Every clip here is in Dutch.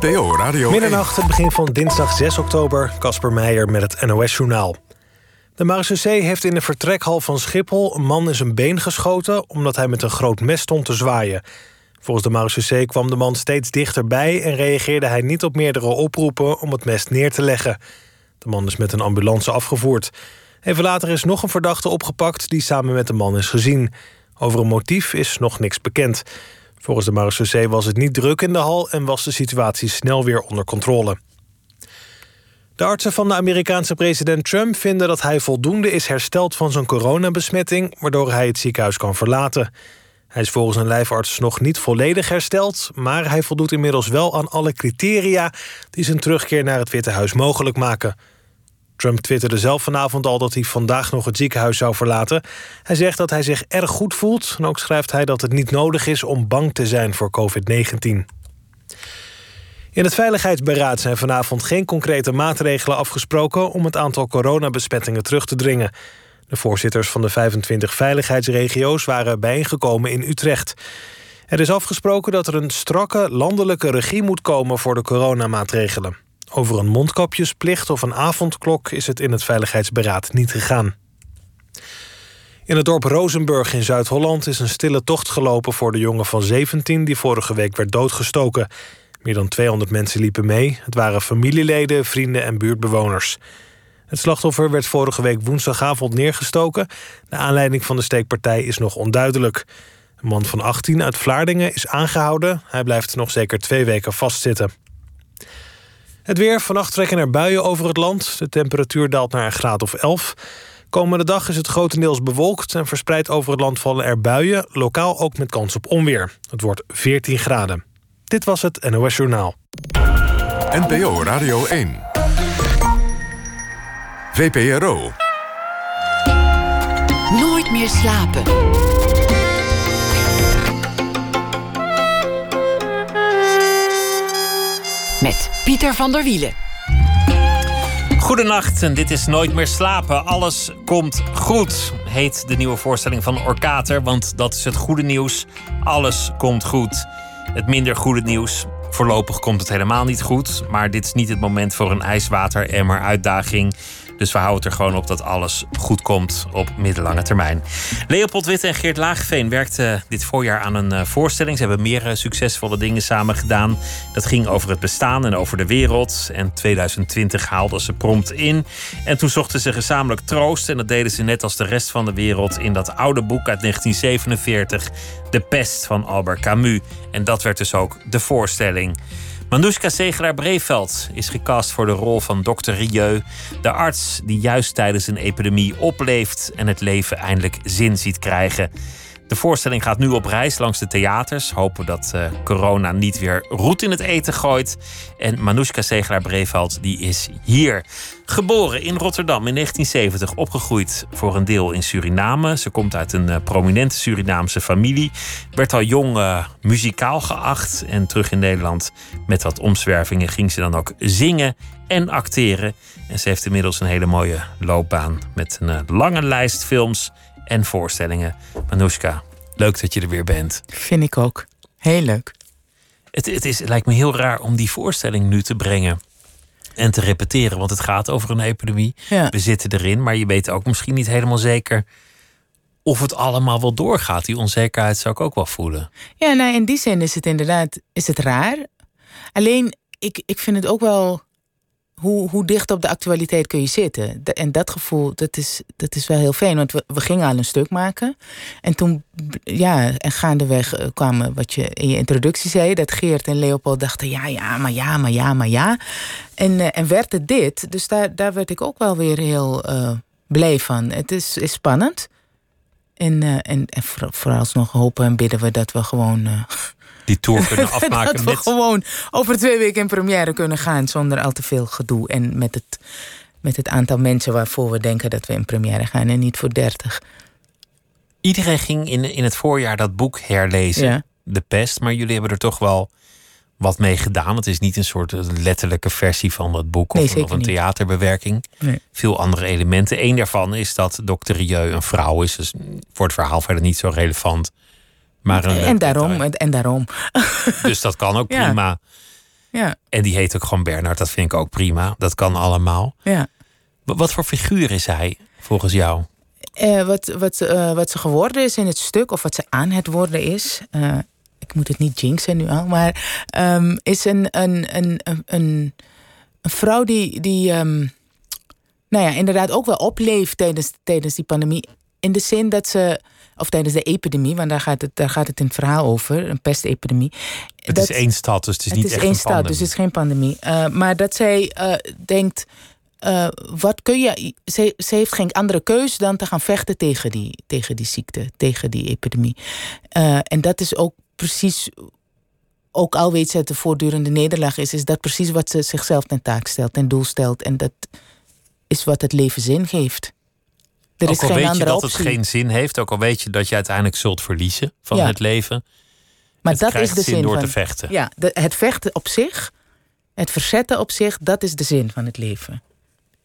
NPO Middernacht, begin van dinsdag 6 oktober. Casper Meijer met het NOS-journaal. De marechaussee heeft in de vertrekhal van Schiphol... een man in zijn been geschoten... omdat hij met een groot mes stond te zwaaien. Volgens de marechaussee kwam de man steeds dichterbij... en reageerde hij niet op meerdere oproepen om het mes neer te leggen. De man is met een ambulance afgevoerd. Even later is nog een verdachte opgepakt... die samen met de man is gezien. Over een motief is nog niks bekend... Volgens de marechaussee was het niet druk in de hal en was de situatie snel weer onder controle. De artsen van de Amerikaanse president Trump vinden dat hij voldoende is hersteld van zijn coronabesmetting, waardoor hij het ziekenhuis kan verlaten. Hij is volgens een lijfarts nog niet volledig hersteld, maar hij voldoet inmiddels wel aan alle criteria die zijn terugkeer naar het Witte Huis mogelijk maken. Trump twitterde zelf vanavond al dat hij vandaag nog het ziekenhuis zou verlaten. Hij zegt dat hij zich erg goed voelt. En ook schrijft hij dat het niet nodig is om bang te zijn voor COVID-19. In het Veiligheidsberaad zijn vanavond geen concrete maatregelen afgesproken om het aantal coronabesmettingen terug te dringen. De voorzitters van de 25 veiligheidsregio's waren bijeengekomen in Utrecht. Er is afgesproken dat er een strakke landelijke regie moet komen voor de coronamaatregelen. Over een mondkapjesplicht of een avondklok is het in het Veiligheidsberaad niet gegaan. In het dorp Rozenburg in Zuid-Holland is een stille tocht gelopen voor de jongen van 17 die vorige week werd doodgestoken. Meer dan 200 mensen liepen mee. Het waren familieleden, vrienden en buurtbewoners. Het slachtoffer werd vorige week woensdagavond neergestoken. De aanleiding van de steekpartij is nog onduidelijk. Een man van 18 uit Vlaardingen is aangehouden. Hij blijft nog zeker twee weken vastzitten. Het weer. Vannacht trekken er buien over het land. De temperatuur daalt naar een graad of 11. Komende dag is het grotendeels bewolkt en verspreid over het land vallen er buien, lokaal ook met kans op onweer. Het wordt 14 graden. Dit was het NOS Journaal. NPO Radio 1. VPRO. Nooit meer slapen. Met Pieter van der Wielen. Goedenacht en dit is Nooit meer slapen. Alles komt goed, heet de nieuwe voorstelling van Orkater. Want dat is het goede nieuws. Alles komt goed. Het minder goede nieuws. Voorlopig komt het helemaal niet goed. Maar dit is niet het moment voor een ijswater-emmer uitdaging. Dus we houden er gewoon op dat alles goed komt op middellange termijn. Leopold Witte en Geert Laagveen werkten dit voorjaar aan een eh, voorstelling. Ze hebben meer eh, succesvolle dingen samen gedaan. Dat ging over het bestaan en over de wereld. En 2020 haalden ze prompt in. En toen zochten ze gezamenlijk troost. En dat deden ze net als de rest van de wereld in dat oude boek uit 1947. De pest van Albert Camus. En dat werd dus ook de voorstelling. Manoushka Segelaar-Breveld is gecast voor de rol van Dr. Rieu, de arts die juist tijdens een epidemie opleeft en het leven eindelijk zin ziet krijgen. De voorstelling gaat nu op reis langs de theaters. Hopen dat uh, corona niet weer roet in het eten gooit. En Manoushka Segelaar-Breveld die is hier. Geboren in Rotterdam in 1970, opgegroeid voor een deel in Suriname. Ze komt uit een uh, prominente Surinaamse familie. Werd al jong uh, muzikaal geacht. En terug in Nederland met wat omzwervingen ging ze dan ook zingen en acteren. En ze heeft inmiddels een hele mooie loopbaan met een lange lijst films en voorstellingen. Manoushka, leuk dat je er weer bent. Vind ik ook. Heel leuk. Het, het, is, het lijkt me heel raar om die voorstelling nu te brengen en te repeteren. Want het gaat over een epidemie. Ja. We zitten erin, maar je weet ook misschien niet helemaal zeker of het allemaal wel doorgaat. Die onzekerheid zou ik ook wel voelen. Ja, nou in die zin is het inderdaad is het raar. Alleen, ik, ik vind het ook wel hoe, hoe dicht op de actualiteit kun je zitten? En dat gevoel, dat is, dat is wel heel fijn. Want we, we gingen al een stuk maken. En toen, ja, en gaandeweg eh, kwamen wat je in je introductie zei... dat Geert en Leopold dachten, ja, ja, maar ja, maar ja, maar ja. En, eh, en werd het dit. Dus daar, daar werd ik ook wel weer heel eh, blij van. Het is, is spannend. En, eh, en, en voor, vooralsnog hopen en bidden we dat we gewoon... Die tour kunnen afmaken dat we met... gewoon over twee weken in première kunnen gaan zonder al te veel gedoe. En met het, met het aantal mensen waarvoor we denken dat we in première gaan en niet voor dertig. Iedereen ging in, in het voorjaar dat boek herlezen. Ja. De pest. Maar jullie hebben er toch wel wat mee gedaan. Het is niet een soort letterlijke versie van dat boek. Nee, of, een theaterbewerking. Nee. Veel andere elementen. Eén daarvan is dat Dr. Rieu een vrouw is. Dus voor het verhaal verder niet zo relevant. Maar een En daarom, en, daarom. Dus dat kan ook Ja. prima. Ja, En die heet ook gewoon Bernard. Dat vind ik ook prima. Dat kan allemaal. ja. Wa- Wat voor figuur is hij volgens jou? Eh, wat, wat, eh, wat ze geworden is in het stuk, of wat ze aan het worden is. eh, ik moet het niet jinxen nu al, maar ehm, is een, een, een, een, een, een vrouw die, die ehm, nou ja, inderdaad ook wel opleeft tijdens, tijdens die pandemie. In de zin dat ze, of tijdens de epidemie, want daar gaat het, daar gaat het in het verhaal over, een pestepidemie. Het Dat- is één stad, dus het is het niet is echt één een stad, pandemie. dus het is geen pandemie. Eh, maar dat zij eh, denkt, eh, wat kun je... Ze, ze heeft geen andere keus dan te gaan vechten tegen die, tegen die ziekte, tegen die epidemie. En dat is ook precies... Ook al weet ze het de voortdurende nederlaag is... is dat precies wat ze zichzelf ten taak stelt, ten doel stelt. En dat is wat het leven zin geeft. Er ook is al geen weet je dat optie. het geen zin heeft, ook al weet je dat je uiteindelijk zult verliezen van Ja. het leven. maar het dat is de zin zin door van, te vechten. Ja, de, het vechten op zich, het verzetten op zich, dat is de zin van het leven.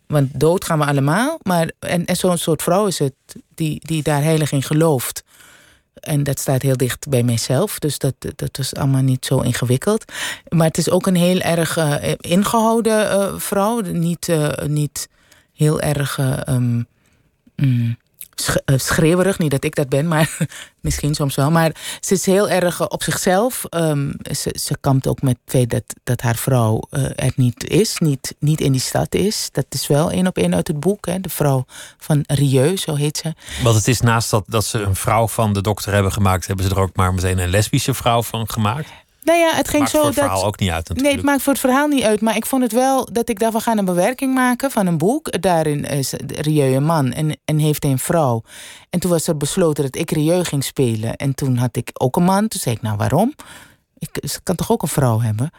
Want dood gaan we allemaal, maar en, en zo'n soort vrouw is het die, die daar heilig in gelooft. En dat staat heel dicht bij mijzelf, dus dat, dat is allemaal niet zo ingewikkeld. Maar het is ook een heel erg eh, ingehouden eh, vrouw, niet, eh, niet heel erg eh, ehm, mm, sch- schreeuwerig. Niet dat ik dat ben, maar misschien soms wel. Maar ze is heel erg eh, op zichzelf. Ehm, ze, ze kampt ook met het feit dat, dat haar vrouw eh, er niet is, niet, niet in die stad is. Dat is wel één op één uit het boek. Hè? De vrouw van Rieu, zo heet ze. Want het is naast dat, dat ze een vrouw van de dokter hebben gemaakt, hebben ze er ook maar meteen een lesbische vrouw van gemaakt. Nou ja, het ging Maakt zo voor het dat. verhaal ook niet uit Nee, het maakt voor het verhaal niet uit. Maar ik vond het wel dat ik dacht, we gaan een bewerking maken van een boek. Daarin is Rieu een man en, en heeft een vrouw. En toen was er besloten dat ik Rieu ging spelen. En toen had ik ook een man. Toen zei ik, nou waarom? Ik ze kan toch ook een vrouw hebben?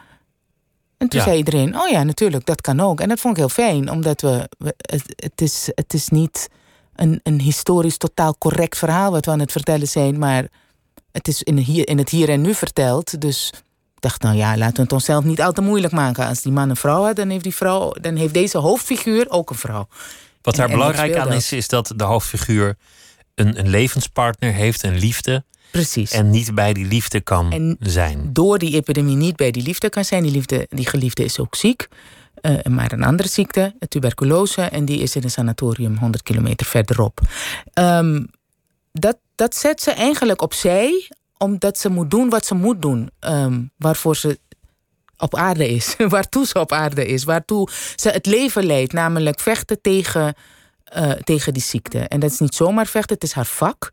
En toen Ja. zei iedereen, oh ja, natuurlijk, dat kan ook. En dat vond ik heel fijn, omdat we, we- het, het, is, het is niet een, een historisch totaal correct verhaal wat we aan het vertellen zijn, maar het is in, hier, in het hier en nu verteld. Dus ik dacht, nou ja, laten we het onszelf niet al te moeilijk maken. Als die man een vrouw had, dan heeft, die vrouw, dan heeft deze hoofdfiguur ook een vrouw. Wat daar en- belangrijk aan is, is dat de hoofdfiguur een, een levenspartner heeft, een liefde, Precies. en niet bij die liefde kan En- zijn. door die epidemie niet bij die liefde kan zijn. Die, liefde, die geliefde is ook ziek, eh, maar een andere ziekte, tuberculose, en die is in een sanatorium 100 kilometer verderop. Ehm, dat, dat zet ze eigenlijk opzij, omdat ze moet doen wat ze moet doen, ehm, waarvoor ze op aarde is, waartoe ze op aarde is, waartoe ze het leven leidt, namelijk vechten tegen, eh, tegen die ziekte. En dat is niet zomaar vechten, het is haar vak.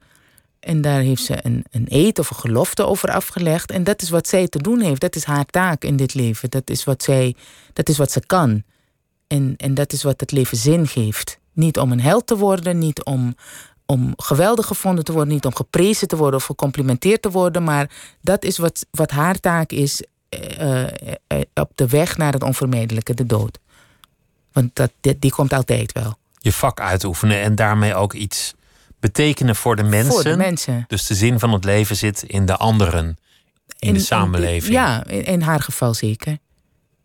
En daar heeft ze een, een eed of een gelofte over afgelegd. En dat is wat zij te doen heeft. Dat is haar taak in dit leven. Dat is wat, zij, dat is wat ze kan. En, en dat is wat het leven zin geeft. Niet om een held te worden, niet om, om geweldig gevonden te worden, niet om geprezen te worden of gecomplimenteerd te worden. Maar dat is wat, wat haar taak is eh, eh, eh, op de weg naar het onvermijdelijke, de dood. Want dat, die, die komt altijd wel. Je vak uitoefenen en daarmee ook iets betekenen voor de mensen. Voor de mensen. Dus de zin van het leven zit in de anderen, in, de samenleving. ja, in, in haar geval zeker.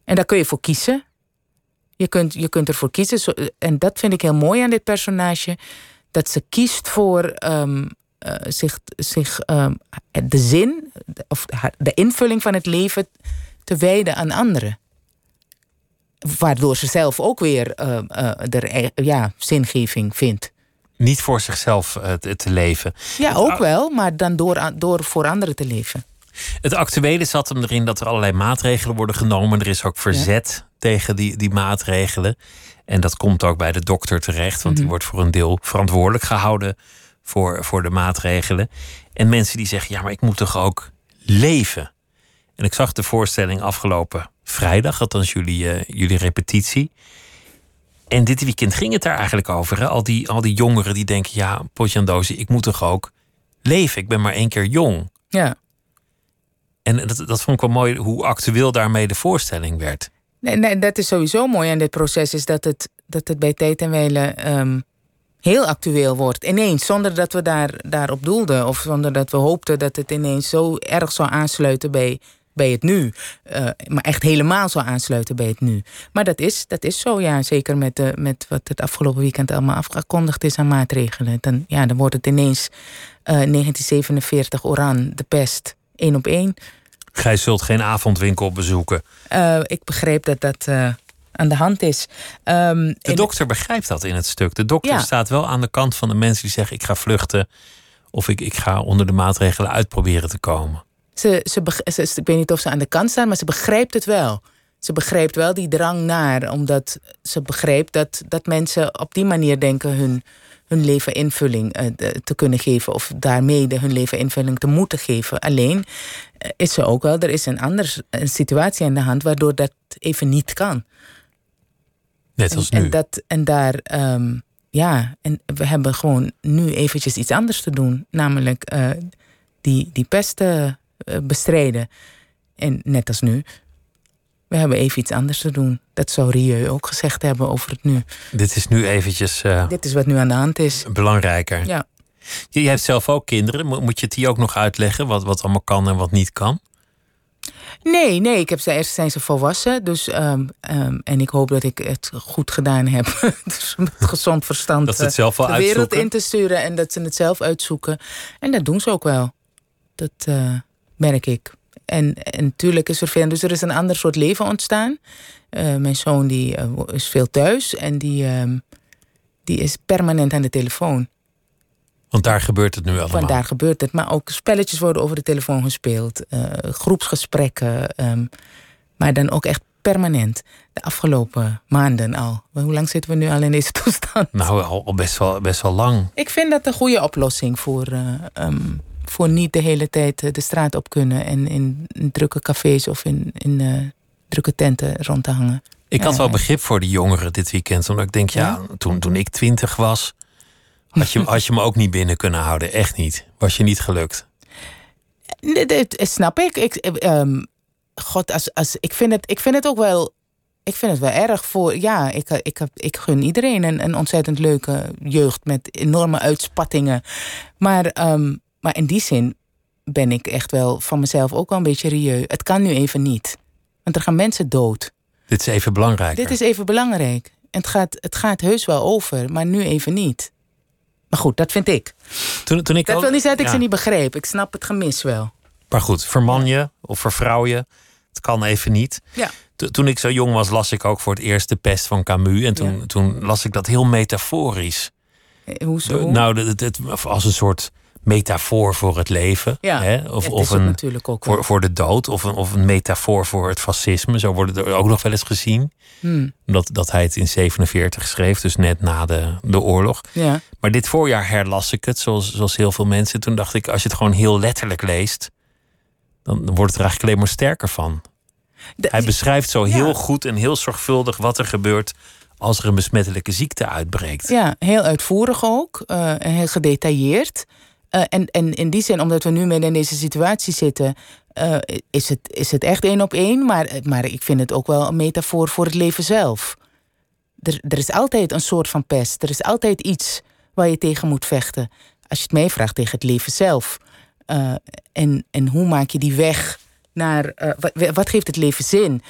En daar kun je voor kiezen. Je kunt, je kunt ervoor kiezen. En dat vind ik heel mooi aan dit personage. Dat ze kiest voor ehm, eh, zich, zich ehm, de zin, of de invulling van het leven te wijden aan anderen. Waardoor ze zelf ook weer eh, eh, er, eh, ja, zingeving vindt. Niet voor zichzelf te, leven. Ja, ook wel, maar dan door, door voor anderen te leven. Het actuele zat hem erin dat er allerlei maatregelen worden genomen. Er is ook verzet tegen die, die maatregelen. En dat komt ook bij de dokter terecht, want die wordt voor een deel verantwoordelijk gehouden voor, voor de maatregelen. En mensen die zeggen: ja, maar ik moet toch ook leven. En ik zag de voorstelling afgelopen vrijdag, althans jullie, eh, jullie repetitie. En dit weekend ging het daar eigenlijk over. Hè? Al, die, al die jongeren die denken: ja, potjandozi, ik moet toch ook leven. Ik ben maar één keer jong. Ja. En dat, dat vond ik wel mooi hoe actueel daarmee de voorstelling werd. Nee, dat is sowieso mooi aan dit proces, is dat het, dat het bij tijd en wijle ehm, heel actueel wordt. Ineens, zonder dat we daar, daarop doelden. Of zonder dat we hoopten dat het ineens zo erg zou aansluiten bij, bij het nu. Eh, maar echt helemaal zou aansluiten bij het nu. Maar dat is, dat is zo, ja. Zeker met, de, met wat het afgelopen weekend allemaal afgekondigd is aan maatregelen. Dan, ja, dan wordt het ineens eh, 1947 Oran, de pest, één op één. Gij zult geen avondwinkel bezoeken. Uh, ik begreep dat dat uh, aan de hand is. Um, de dokter begrijpt dat in het stuk. De dokter ja. staat wel aan de kant van de mensen die zeggen: ik ga vluchten. Of ik, ik ga onder de maatregelen uitproberen te komen. Ze, ze, ze, ik weet niet of ze aan de kant staan, maar ze begrijpt het wel. Ze begrijpt wel die drang naar, omdat ze begrijpt dat, dat mensen op die manier denken hun, hun leven invulling uh, te kunnen geven. Of daarmee hun leven invulling te moeten geven. Alleen uh, is ze ook wel, er is een andere een situatie aan de hand waardoor dat even niet kan. Net als en, nu. En, dat, en daar, um, ja, en we hebben gewoon nu eventjes iets anders te doen. Namelijk uh, die, die pesten bestrijden. En net als nu, we hebben even iets anders te doen. Dat zou Rieu ook gezegd hebben over het nu. Dit is nu eventjes... Uh, Dit is wat nu aan de hand is. Belangrijker. Ja. Je, hebt zelf ook kinderen. Moet je het die ook nog uitleggen? Wat, wat allemaal kan en wat niet kan? Nee, nee. Ik heb ze, eerst zijn ze volwassen. Dus, um, um, en ik hoop dat ik het goed gedaan heb. dus met gezond verstand dat ze het zelf wel de uitzoeken. wereld in te sturen. En dat ze het zelf uitzoeken. En dat doen ze ook wel. Dat uh, merk ik. En, en natuurlijk is er veel. Dus er is een ander soort leven ontstaan. Uh, mijn zoon die, uh, is veel thuis en die, uh, die is permanent aan de telefoon. Want daar gebeurt het nu allemaal. Want daar gebeurt het. Maar ook spelletjes worden over de telefoon gespeeld. groepsgesprekken. Um, maar dan ook echt permanent. De afgelopen maanden al. Hoe lang zitten we nu al in deze toestand? Nou, al best wel, best wel lang. Ik vind dat een goede oplossing voor um, voor niet de hele tijd de straat op kunnen en in, in drukke cafés of in, in uh, drukke tenten rond te hangen. Ik had wel begrip voor de jongeren dit weekend. Omdat ik denk, ja, ja toen, toen ik twintig was, had je, had je me ook niet binnen kunnen houden. Echt niet. Was je niet gelukt. Nee, dat snap ik. ik um, God, als, als, ik, vind het, ik vind het ook wel. Ik vind het wel erg voor. Ja, ik, ik, ik gun iedereen een, een ontzettend leuke jeugd met enorme uitspattingen. Maar um, maar in die zin ben ik echt wel van mezelf ook wel een beetje rieu. Het kan nu even niet. Want er gaan mensen dood. Dit is even belangrijk. Dit is even belangrijk. En het gaat, het gaat heus wel over, maar nu even niet. Maar goed, dat vind ik. Toen, toen ik dat al, wil niet zeggen dat ja. ik ze niet begreep. Ik snap het gemis wel. Maar goed, verman je of vervrouw je. Het kan even niet. Ja. Toen ik zo jong was, las ik ook voor het eerst de pest van Camus. En toen, Ja. toen las ik dat heel metaforisch. Eh, Hoezo? Nou, het, het, als een soort metafoor voor het leven. ja, Hè? Of, of een, natuurlijk ook voor, voor de dood. Of een, of een metafoor voor het fascisme. Zo wordt het er ook nog wel eens gezien. Hmm, Dat, dat hij het in 47 schreef, dus net na de, de oorlog. ja. Maar dit voorjaar herlas ik het, zoals, zoals heel veel mensen. Toen dacht ik, als je het gewoon heel letterlijk leest, dan wordt het er eigenlijk alleen maar sterker van. De- Hij beschrijft zo Ja. heel goed en heel zorgvuldig wat er gebeurt als er een besmettelijke ziekte uitbreekt. Ja, heel uitvoerig ook. eh, en heel gedetailleerd. Eh, en, en in die zin, omdat we nu midden in deze situatie zitten, eh, is, het, is het echt één op één. Maar, maar ik vind het ook wel een metafoor voor het leven zelf. Er, er is altijd een soort van pest. Er is altijd iets waar je tegen moet vechten. Als je het mij vraagt tegen het leven zelf. Eh, en, en hoe maak je die weg naar. eh, wat, wat geeft het leven zin?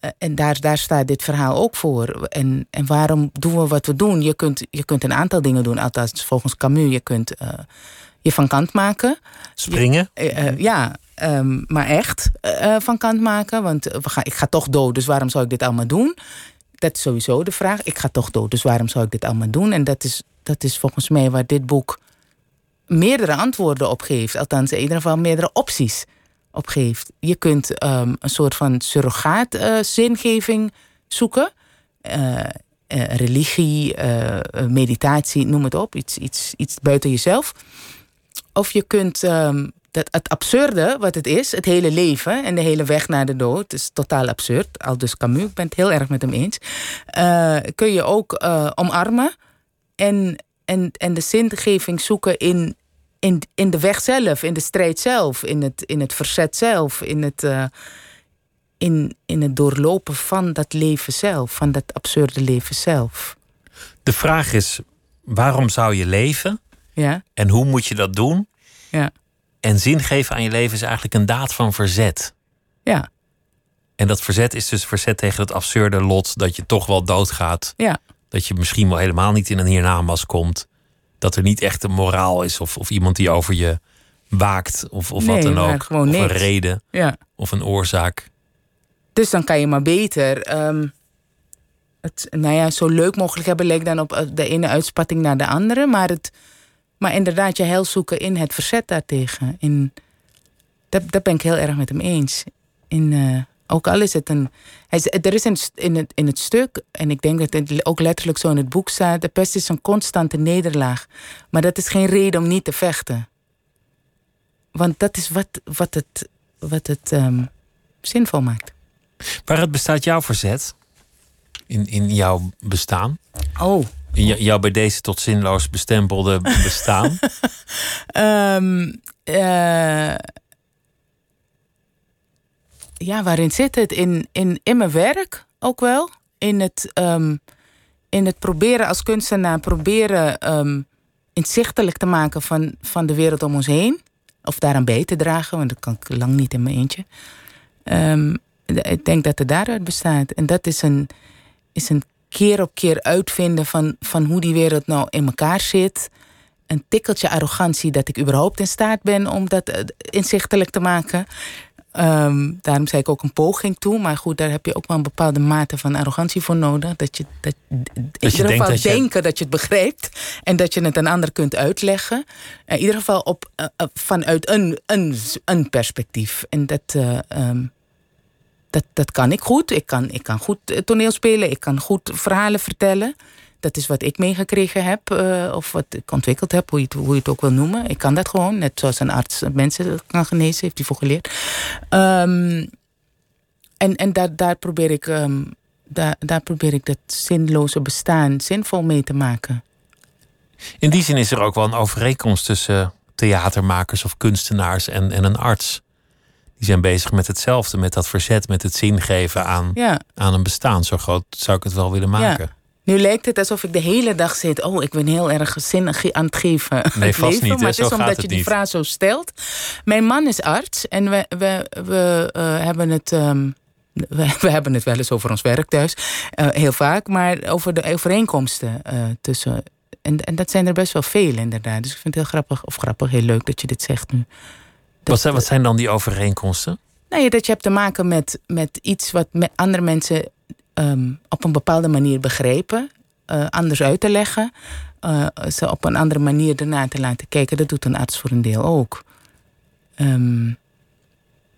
Eh, en daar, daar staat dit verhaal ook voor. En, en waarom doen we wat we doen? Je kunt, je kunt een aantal dingen doen, althans volgens Camus. Je kunt eh, je van kant maken. Springen? Eh, eh, ja, ehm, maar echt eh, van kant maken. Want we gaan, ik ga toch dood, dus waarom zou ik dit allemaal doen? Dat is sowieso de vraag. Ik ga toch dood, dus waarom zou ik dit allemaal doen? En dat is, dat is volgens mij waar dit boek meerdere antwoorden op geeft. Althans, in ieder geval meerdere opties op geeft. Je kunt ehm, een soort van surrogaat eh, zingeving zoeken. Religie, meditatie, noem het op. Iets, iets, iets buiten jezelf. Of je kunt ehm, dat, het absurde wat het is, het hele leven en de hele weg naar de dood, is totaal absurd. Al dus Camus, ik ben het heel erg met hem eens. eh, kun je ook eh, omarmen en, en, en de zingeving zoeken in, in, in de weg zelf, in de strijd zelf, in het, in het verzet zelf, in het, eh, in, in het doorlopen van dat leven zelf, van dat absurde leven zelf. De vraag is, waarom zou je leven? Ja, En hoe moet je dat doen? ja, En zin geven aan je leven is eigenlijk een daad van verzet. ja, En dat verzet is dus verzet tegen het absurde lot dat je toch wel doodgaat. ja. Dat je misschien wel helemaal niet in een hiernamaals komt. Dat er niet echt een moraal is of, of iemand die over je, waakt of, of Nee, wat dan ook. gewoon of een reden Ja. of een oorzaak. Dus dan kan je maar beter ehm, het nou ja, zo leuk mogelijk hebben, lijkt dan op eh, de ene uitspatting naar de andere. Maar, het, maar inderdaad, je heil zoeken in het verzet daartegen. In, dat, dat ben ik heel erg met hem eens. In, eh, ook al is het een. Er is een, in, het, in het stuk, en ik denk dat het ook letterlijk zo in het boek staat: de pest is een constante nederlaag. Maar dat is geen reden om niet te vechten. Want dat is wat, wat het, wat het ehm, zinvol maakt. Waaruit bestaat jouw verzet? In, in jouw bestaan? Oh. Jou- bij deze tot zinloos bestempelde bestaan? Ehm, eh, ja, waarin zit het? In, in, in mijn werk ook wel. In het, ehm, in het proberen als kunstenaar, proberen ehm, inzichtelijk te maken van, van de wereld om ons heen. Of daaraan bij te dragen, want dat kan ik lang niet in mijn eentje. Ik denk dat het daaruit bestaat. En dat is een, is een keer op keer uitvinden van, van hoe die wereld nou in elkaar zit een tikkeltje arrogantie dat ik überhaupt in staat ben om dat eh, inzichtelijk te maken. Ehm, daarom zei ik ook een poging toe. Maar goed, daar heb je ook wel een bepaalde mate van arrogantie voor nodig. Dat je, dat, in ieder geval dat je- denken dat je het begrijpt. En dat je het een ander kunt uitleggen. In ieder geval op, eh, eh, vanuit een, een, een perspectief. En dat, eh, ehm, dat, dat kan ik goed. Ik kan, ik kan goed eh, toneel spelen. Ik kan goed verhalen vertellen. Dat is wat ik meegekregen heb. eh, of wat ik ontwikkeld heb, hoe je, het, hoe je het ook wil noemen. Ik kan dat gewoon. Net zoals een arts mensen kan genezen. Heeft hij voor geleerd. Ehm, en en daar, daar, probeer ik, ehm, daar, daar probeer ik dat zinloze bestaan zinvol mee te maken. In die zin is er ook wel een overeenkomst tussen theatermakers of kunstenaars en, en een arts. Die zijn bezig met hetzelfde, met dat verzet, met het zingeven aan, Ja. aan een bestaan. Zo groot zou ik het wel willen maken. Ja. Nu lijkt het alsof ik de hele dag zit. Oh, ik ben heel erg zin ge- aan het geven. aan Nee, het vast leven. niet, hè? Maar het is omdat het je die niet. vraag zo stelt. Mijn man is arts en we, we, we eh, hebben het. ehm, we, we hebben het wel eens over ons werk thuis, eh, heel vaak, maar over de overeenkomsten eh, tussen. En, en dat zijn er best wel veel, inderdaad. Dus ik vind het heel grappig, of grappig, heel leuk dat je dit zegt nu. Wat zijn, wat zijn dan die overeenkomsten? Nou ja, dat je hebt te maken met, met iets wat andere mensen ehm, op een bepaalde manier begrepen, eh, anders uit te leggen, eh, ze op een andere manier ernaar te laten kijken. Dat doet een arts voor een deel ook. Ehm,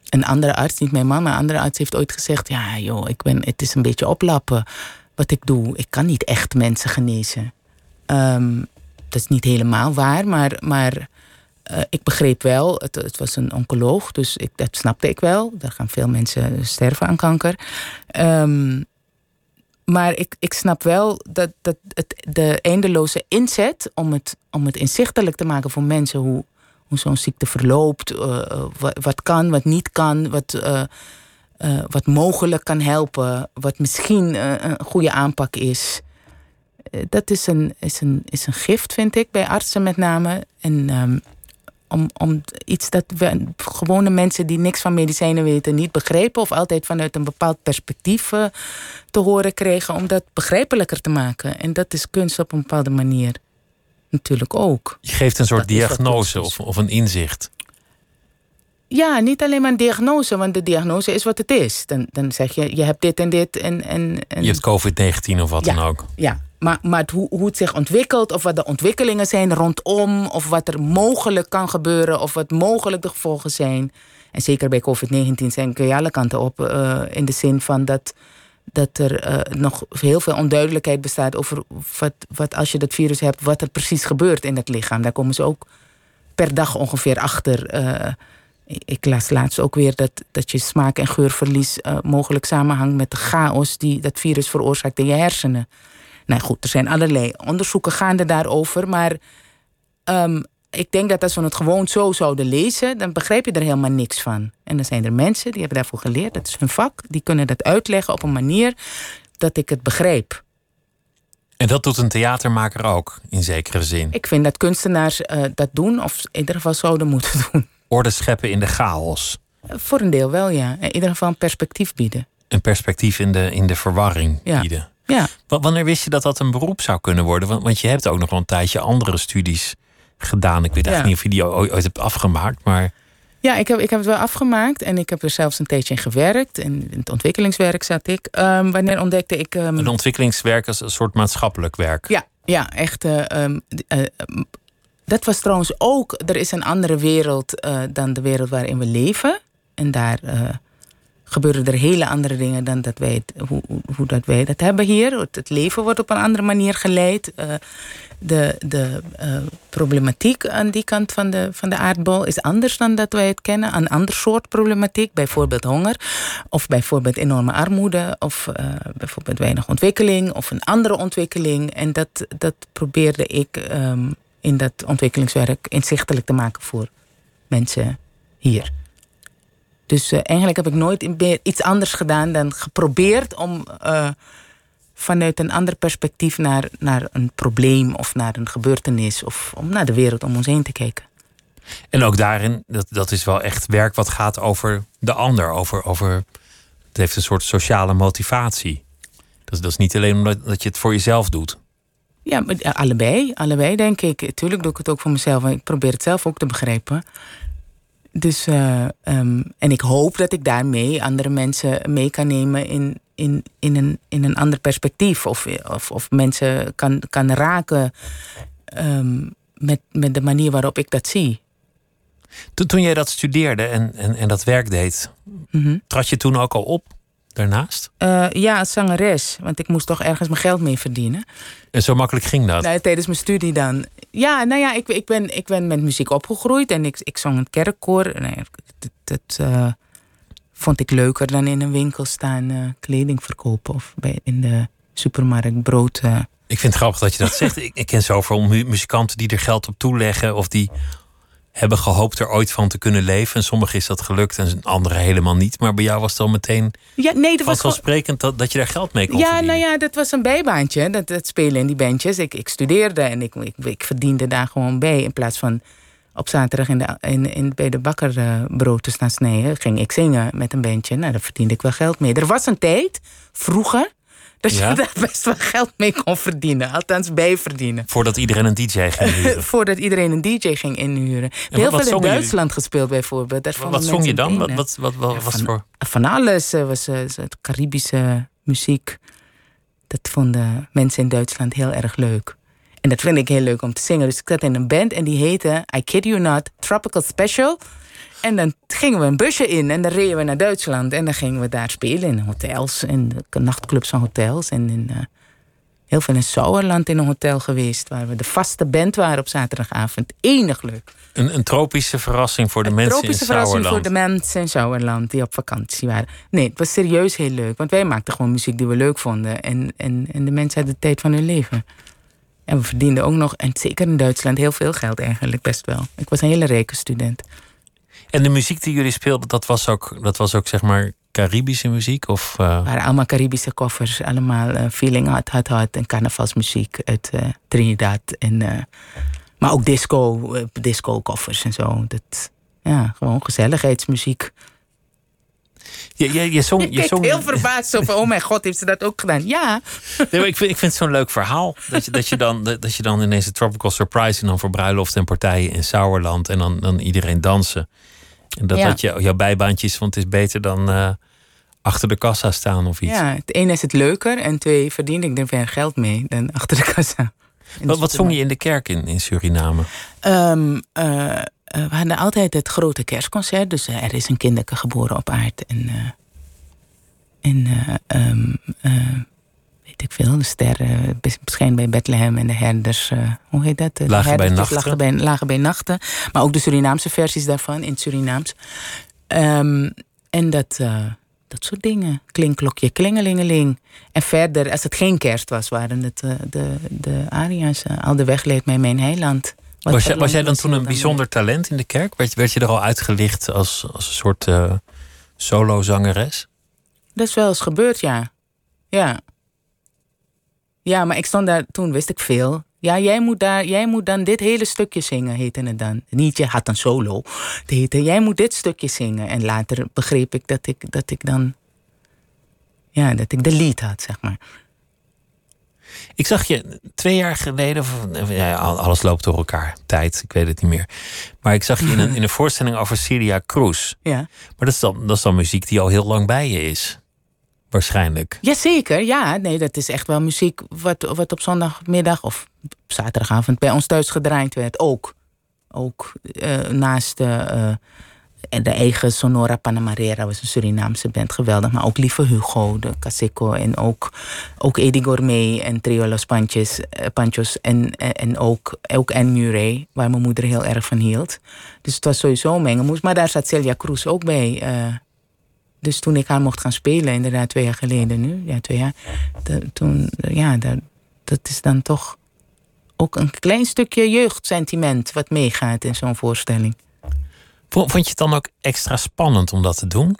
een andere arts, niet mijn man, maar een andere arts heeft ooit gezegd: Ja, joh, ik ben, het is een beetje oplappen wat ik doe. Ik kan niet echt mensen genezen. Ehm, dat is niet helemaal waar, maar, maar ik begreep wel, het, het was een oncoloog, dus ik, dat snapte ik wel. Daar gaan veel mensen sterven aan kanker. Ehm, maar ik, ik snap wel dat, dat het, de eindeloze inzet om het, om het inzichtelijk te maken voor mensen hoe, hoe zo'n ziekte verloopt, eh, eh, wat, kan, wat niet kan, wat, eh, eh, wat mogelijk kan helpen, wat misschien eh, een goede aanpak is. Eh, dat is een, is, een, is een gift, vind ik, bij artsen met name. En ehm, om, om iets dat we, gewone mensen die niks van medicijnen weten niet begrepen, of altijd vanuit een bepaald perspectief eh, te horen kregen, om dat begrijpelijker te maken. En dat is kunst op een bepaalde manier natuurlijk ook. Je geeft een soort Dat diagnose of, of een inzicht. Ja, niet alleen maar een diagnose, want de diagnose is wat het is. Dan, dan zeg je, je hebt dit en dit en... en, en Je hebt COVID-19 of wat Ja. dan ook. Ja, maar, maar hoe, hoe het zich ontwikkelt, of wat de ontwikkelingen zijn rondom, of wat er mogelijk kan gebeuren, of wat mogelijk de gevolgen zijn. En zeker bij COVID-19 zijn kun je alle kanten op, eh, in de zin van dat, dat er eh, nog heel veel onduidelijkheid bestaat over wat, wat als je dat virus hebt, wat er precies gebeurt in het lichaam. Daar komen ze ook per dag ongeveer achter. eh, ik- las laatst ook weer dat, dat je smaak- en geurverlies eh, mogelijk samenhangt met de chaos die dat virus veroorzaakt in je hersenen. Nou goed, er zijn allerlei onderzoeken gaande daarover. Maar ehm, ik denk dat als we het gewoon zo zouden lezen, dan begrijp je er helemaal niks van. En dan zijn er mensen die hebben daarvoor geleerd, dat is hun vak, die kunnen dat uitleggen op een manier dat ik het begrijp. En dat doet een theatermaker ook, in zekere zin. Ik vind dat kunstenaars eh, dat doen, of in ieder geval zouden moeten doen. Orde scheppen in de chaos. Voor een deel wel, ja. In ieder geval een perspectief bieden. Een perspectief in de, in de verwarring Ja. bieden. Ja, Wa- Wanneer wist je dat dat een beroep zou kunnen worden? Want, want je hebt ook nog wel een tijdje andere studies gedaan. Ik weet Ja. eigenlijk niet of je die ooit, hebt afgemaakt, maar Ja, ik heb, ik heb het wel afgemaakt en ik heb er zelfs een tijdje in gewerkt. En in het ontwikkelingswerk zat ik. Ehm, wanneer ontdekte ik. ehm, een ontwikkelingswerk is een soort maatschappelijk werk. Ja, ja echt. eh, ehm, eh, dat was trouwens ook. Er is een andere wereld eh, dan de wereld waarin we leven. En daar eh, gebeuren er hele andere dingen dan dat wij het, hoe, hoe- dat wij dat hebben hier. Het, leven wordt op een andere manier geleid. Eh, de de problematiek aan die kant van de, van de aardbol is anders dan dat wij het kennen. Een ander soort problematiek, bijvoorbeeld honger. Of bijvoorbeeld enorme armoede. Of bijvoorbeeld weinig ontwikkeling. Of een andere ontwikkeling. En dat, dat probeerde ik ehm, in dat ontwikkelingswerk inzichtelijk te maken voor mensen hier. Dus eh, eigenlijk heb ik nooit iets anders gedaan dan geprobeerd om eh, vanuit een ander perspectief naar, naar een probleem of naar een gebeurtenis of om naar de wereld om ons heen te kijken. En ook daarin, dat, dat is wel echt werk wat gaat over de ander. Over, over, het heeft een soort sociale motivatie. Dat, dat is niet alleen omdat dat je het voor jezelf doet. Ja, eh, allebei, allebei denk ik. Tuurlijk doe ik het ook voor mezelf. en Ik probeer het zelf ook te begrijpen. Dus, eh, ehm, en ik hoop dat ik daarmee andere mensen mee kan nemen in, in, in, een, in een ander perspectief. Of, of, of mensen kan, kan raken ehm, met, met de manier waarop ik dat zie. Toen, toen jij dat studeerde en, en, en dat werk deed, Mhm. trad je toen ook al op daarnaast? Eh, ja, als zangeres. Want ik moest toch ergens mijn geld mee verdienen. En zo makkelijk ging dat? Nou, tijdens mijn studie dan. Ja, nou ja, ik, ik, ben, ik ben met muziek opgegroeid en ik, ik zong in het kerkkoor. Nee, dat dat, eh, vond ik leuker dan in een winkel staan eh, kleding verkopen of bij, in de supermarkt brood. Ik vind het grappig dat je dat zegt. Ik, ik ken zoveel mu- muzikanten die er geld op toeleggen of die hebben gehoopt er ooit van te kunnen leven. En sommigen is dat gelukt en anderen helemaal niet. Maar bij jou was het al meteen Ja, nee, dat vanzelfsprekend dat, dat je daar geld mee kon Ja, verdienen. nou ja, dat was een bijbaantje. Dat, dat spelen in die bandjes. Ik, ik studeerde en ik, ik, ik verdiende daar gewoon bij. In plaats van op zaterdag in de, in, in, bij de bakker eh, brood te staan snijden, ging ik zingen met een bandje. Nou, daar verdiende ik wel geld mee. Er was een tijd, vroeger, dat Ja? je daar best wel geld mee kon verdienen. Althans, bijverdienen. Voordat iedereen een DJ ging huren. Voordat iedereen een DJ ging inhuren. Heel veel in? Duitsland gespeeld bijvoorbeeld. Daar Wat, wat zong je dan? Wat, wat, wat, wat was het voor? Van alles eh, was eh, het Caribische muziek. Dat vonden mensen in Duitsland heel erg leuk. En dat vind ik heel leuk om te zingen. Dus ik zat in een band en die heette, I kid you not, Tropical Special. En dan gingen we een busje in en dan reden we naar Duitsland. En dan gingen we daar spelen in hotels en de nachtclubs van hotels. En in, eh, heel veel in Sauerland in een hotel geweest. Waar we de vaste band waren op zaterdagavond. Enig leuk. Een, een tropische verrassing voor de mensen in Tropische verrassing Sauerland. voor de mensen in Sauerland die op vakantie waren. Nee, het was serieus heel leuk. Want wij maakten gewoon muziek die we leuk vonden. En, en, en de mensen hadden de tijd van hun leven. En we verdienden ook nog, en zeker in Duitsland, heel veel geld eigenlijk, best wel. Ik was een hele rijke student. En de muziek die jullie speelden, dat was ook, dat was ook zeg maar Caribische muziek? Of, Het waren allemaal Caribische koffers. Allemaal eh, Feeling Hot, Hot, Hot en carnavalsmuziek uit eh, Trinidad. En, maar ook disco, disco koffers en zo. Dat, ja, gewoon gezelligheidsmuziek. je, je, je zong, je zong, heel verbaasd van, oh mijn god, heeft ze dat ook gedaan? Ja. Nee, ik vind, ik vind het zo'n leuk verhaal. Dat je, dat, je dan, dat dat je dan ineens een tropical surprise en dan voor bruiloft en partijen in Sauerland en dan, dan iedereen dansen. En dat Ja. dat je, jouw bijbaantje is, want het is beter dan eh, achter de kassa staan of iets. Ja, het ene is het leuker en twee verdiende ik er weer geld mee dan achter de kassa. Wat, wat zong je in de kerk in, in Suriname? Ehm, eh, eh, we hadden altijd het grote kerstconcert, dus er is een kinderke geboren op aard. En, en eh, ehm, eh, weet ik veel, de sterren beschijnen bij Bethlehem en de herders. eh, hoe heet dat? De Lagen bij herdertjes nachten. Lagen bij, lagen bij nachten. Maar ook de Surinaamse versies daarvan in het Surinaams. Ehm, en dat, eh, dat soort dingen. Klinkklokje, klingelingeling. En verder, als het geen kerst was, waren het eh, de, de aria's. eh, Al de weg leed mij mijn heiland. Wat Was jij, was jij dan toen een bijzonder talent in de kerk? Werd, werd je er al uitgelicht als, als een soort eh solozangeres? Dat is wel eens gebeurd, ja. Ja. Ja, maar ik stond daar, toen wist ik veel. Ja, jij moet, daar, jij moet dan dit hele stukje zingen, heette het dan. Niet, je had een solo. Het heette, jij moet dit stukje zingen. En later begreep ik dat ik, dat ik dan... Ja, dat ik de lead had, zeg maar. Ik zag je twee jaar geleden, of, ja, alles loopt door elkaar, tijd, ik weet het niet meer. Maar ik zag je in een, in een voorstelling over Celia Cruz. Ja. Maar dat is, dan, dat is dan muziek die al heel lang bij je is. Waarschijnlijk. Jazeker, ja. Nee, dat is echt wel muziek wat, wat op zondagmiddag of zaterdagavond bij ons thuis gedraaid werd. Ook. Ook uh, naast de, uh, de eigen Sonora Panamarera was een Surinaamse band, geweldig. Maar ook Lieve Hugo, de Caseco en ook, ook Eddie Gourmet en Trio Los Panchos. Panchos en, en ook, ook Anne Murray, waar mijn moeder heel erg van hield. Dus het was sowieso mengelmoes. Maar daar zat Celia Cruz ook bij. Dus toen ik haar mocht gaan spelen, inderdaad twee jaar geleden nu, ja twee jaar. Toen, ja, dat is dan toch ook een klein stukje jeugdsentiment wat meegaat in zo'n voorstelling. Vond je het dan ook extra spannend om dat te doen?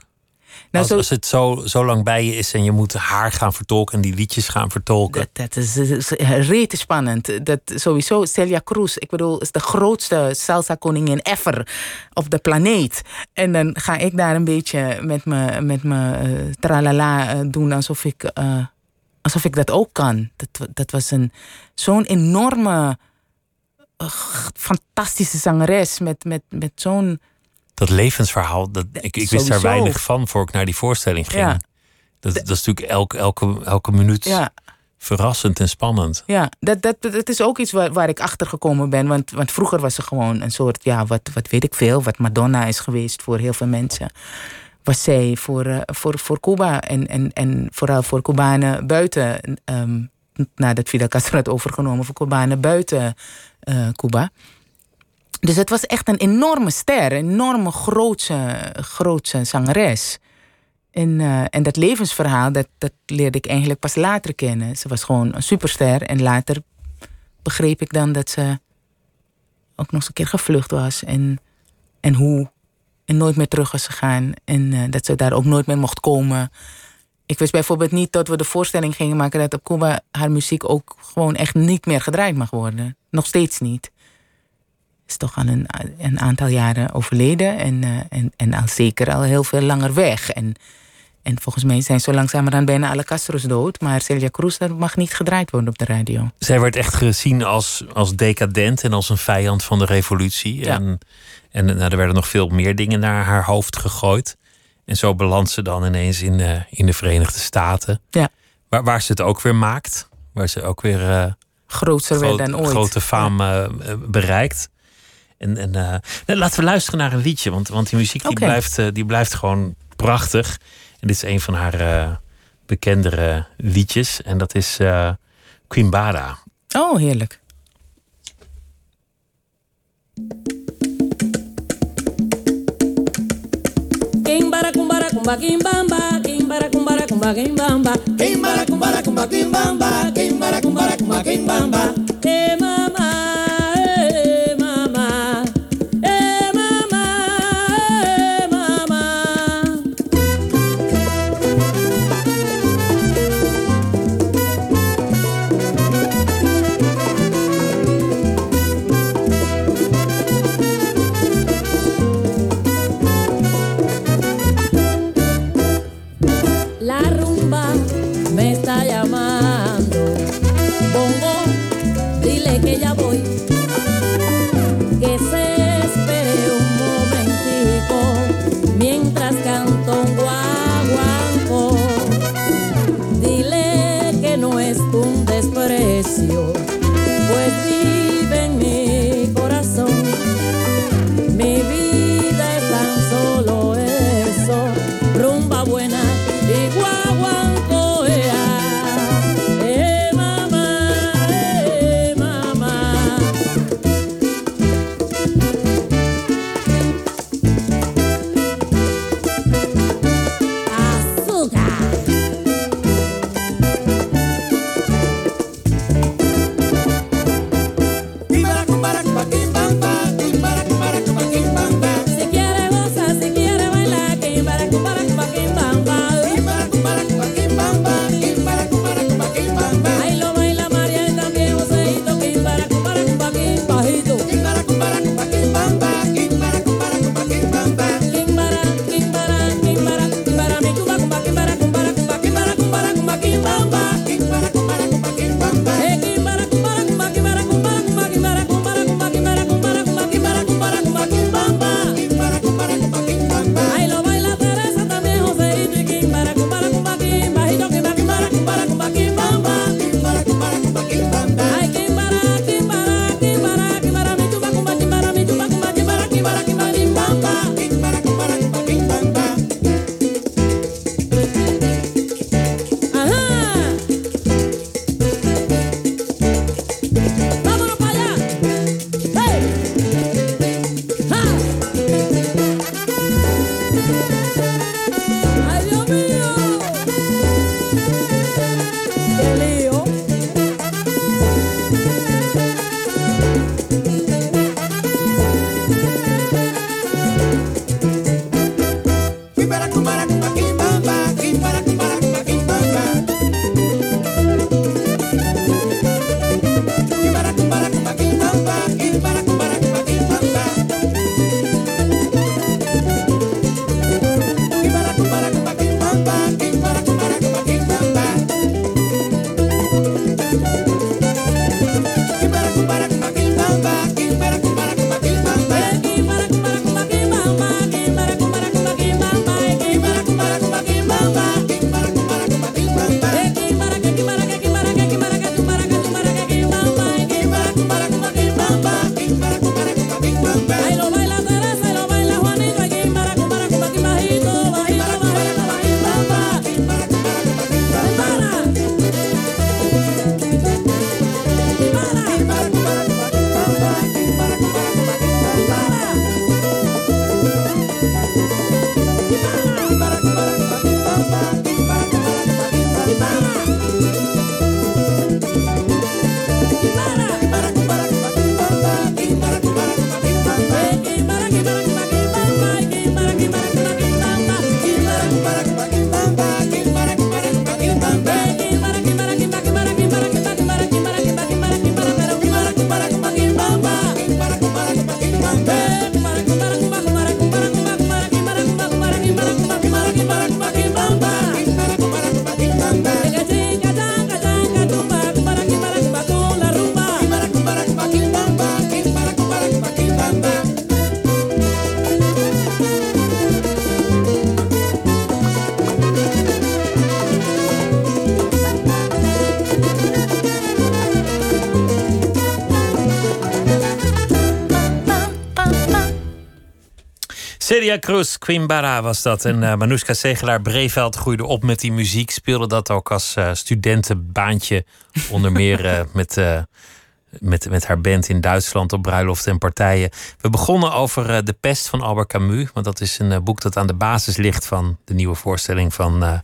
Nou, als, als, het zo, zo lang bij je is en je moet haar gaan vertolken en die liedjes gaan vertolken. Dat, dat is, is rete spannend. Dat sowieso, Celia Cruz, ik bedoel, is de grootste salsa-koningin ever op de planeet. En dan ga ik daar een beetje met mijn met me, uh, tralala uh, doen alsof ik. Uh, alsof ik dat ook kan. Dat, dat was een, zo'n enorme, fantastische zangeres met, met, met zo'n. Dat levensverhaal, dat, ik, ik wist daar weinig van voor ik naar die voorstelling ging. Ja. Dat, dat is natuurlijk elke, elke, elke minuut ja. verrassend en spannend. Ja, dat, dat, dat is ook iets waar, waar ik achter gekomen ben. Want, want vroeger was ze gewoon een soort, ja, wat, wat weet ik veel, wat Madonna is geweest voor heel veel mensen was zij voor, uh, voor, voor Cuba en, en, en vooral voor Cubanen buiten, um, nadat Fidel Castro had overgenomen, voor Cubanen buiten uh, Cuba. Dus het was echt een enorme ster, een enorme grootse, grootse zangeres. En, uh, en dat levensverhaal, dat, dat leerde ik eigenlijk pas later kennen. Ze was gewoon een superster en later begreep ik dan dat ze ook nog eens een keer gevlucht was. En, en hoe en nooit meer terug was gegaan. En uh, dat ze daar ook nooit meer mocht komen. Ik wist bijvoorbeeld niet dat we de voorstelling gingen maken dat op Cuba haar muziek ook gewoon echt niet meer gedraaid mag worden. Nog steeds niet. Is toch al een, een aantal jaren overleden en, uh, en, en al zeker al heel veel langer weg. En, en volgens mij zijn zo langzamerhand bijna alle Castro's dood. Maar Celia Cruz dat mag niet gedraaid worden op de radio. Zij werd echt gezien als, als decadent en als een vijand van de revolutie. Ja. En en nou, er werden nog veel meer dingen naar haar hoofd gegooid. En zo belandt ze dan ineens in, uh, in de Verenigde Staten. Ja. Waar, waar ze het ook weer maakt. Waar ze ook weer uh, groter groot, dan ooit. grote faam uh, bereikt. En, en nou, laten we luisteren naar een liedje. Want, want die muziek die blijft, die blijft gewoon prachtig. En dit is een van haar bekendere liedjes. En dat is Quimbara. Oh, heerlijk. Kimbara kumbara kumba kimbamba Kimbara kumbara kumba kimbamba Kimbara kumbara kumba kimbamba Kimbara kumbara kumba kimbamba Hey mama Celia Cruz, Quimbara was dat. En uh, Manuska Segelaar Breveld groeide op met die muziek. Speelde dat ook als uh, studentenbaantje. Onder meer uh, met, met, met haar band in Duitsland op bruiloften en partijen. We begonnen over De Pest van Albert Camus. Want dat is een boek dat aan de basis ligt van de nieuwe voorstelling van,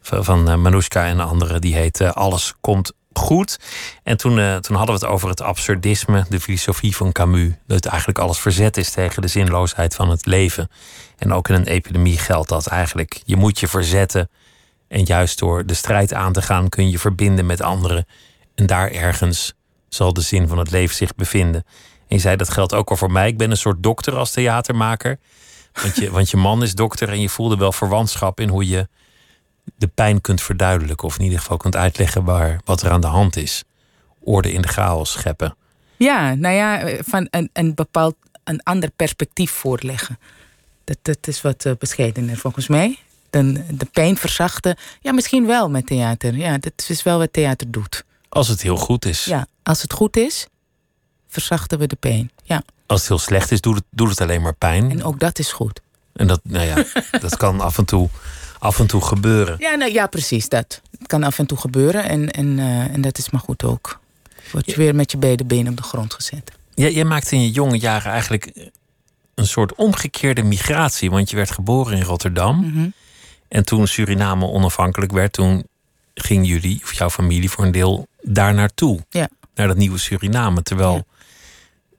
van, van en anderen. Die heet Alles komt goed. En toen, uh, toen hadden we het over het absurdisme, de filosofie van Camus. Dat eigenlijk alles verzet is tegen de zinloosheid van het leven. En ook in een epidemie geldt dat eigenlijk. Je moet je verzetten. En juist door de strijd aan te gaan kun je verbinden met anderen. En daar ergens zal de zin van het leven zich bevinden. En je zei dat geldt ook al voor mij. Ik ben een soort dokter als theatermaker. Want je, want je man is dokter en je voelde wel verwantschap in hoe je de pijn kunt verduidelijken. Of in ieder geval kunt uitleggen waar, wat er aan de hand is. Orde in de chaos scheppen. Ja, nou ja, van een, een bepaald een ander perspectief voorleggen. Dat, dat is wat uh, bescheidener volgens mij. Dan de pijn verzachten. Ja, misschien wel met theater. Ja, dat is wel wat theater doet. Als het heel goed is. Ja, als het goed is, verzachten we de pijn. Ja. Als het heel slecht is, doet het, doet het alleen maar pijn. En ook dat is goed. En dat, nou ja, dat kan af en toe af en toe gebeuren. Ja, nou, ja precies dat. Het kan af en toe gebeuren en, en, uh, en dat is maar goed ook. Word je ja. weer met je beide benen op de grond gezet. Ja, jij maakte in je jonge jaren eigenlijk een soort omgekeerde migratie. Want je werd geboren in Rotterdam. Mm -hmm. En toen Suriname onafhankelijk werd, toen ging jullie of jouw familie voor een deel daar naartoe. Ja. Naar dat nieuwe Suriname. Terwijl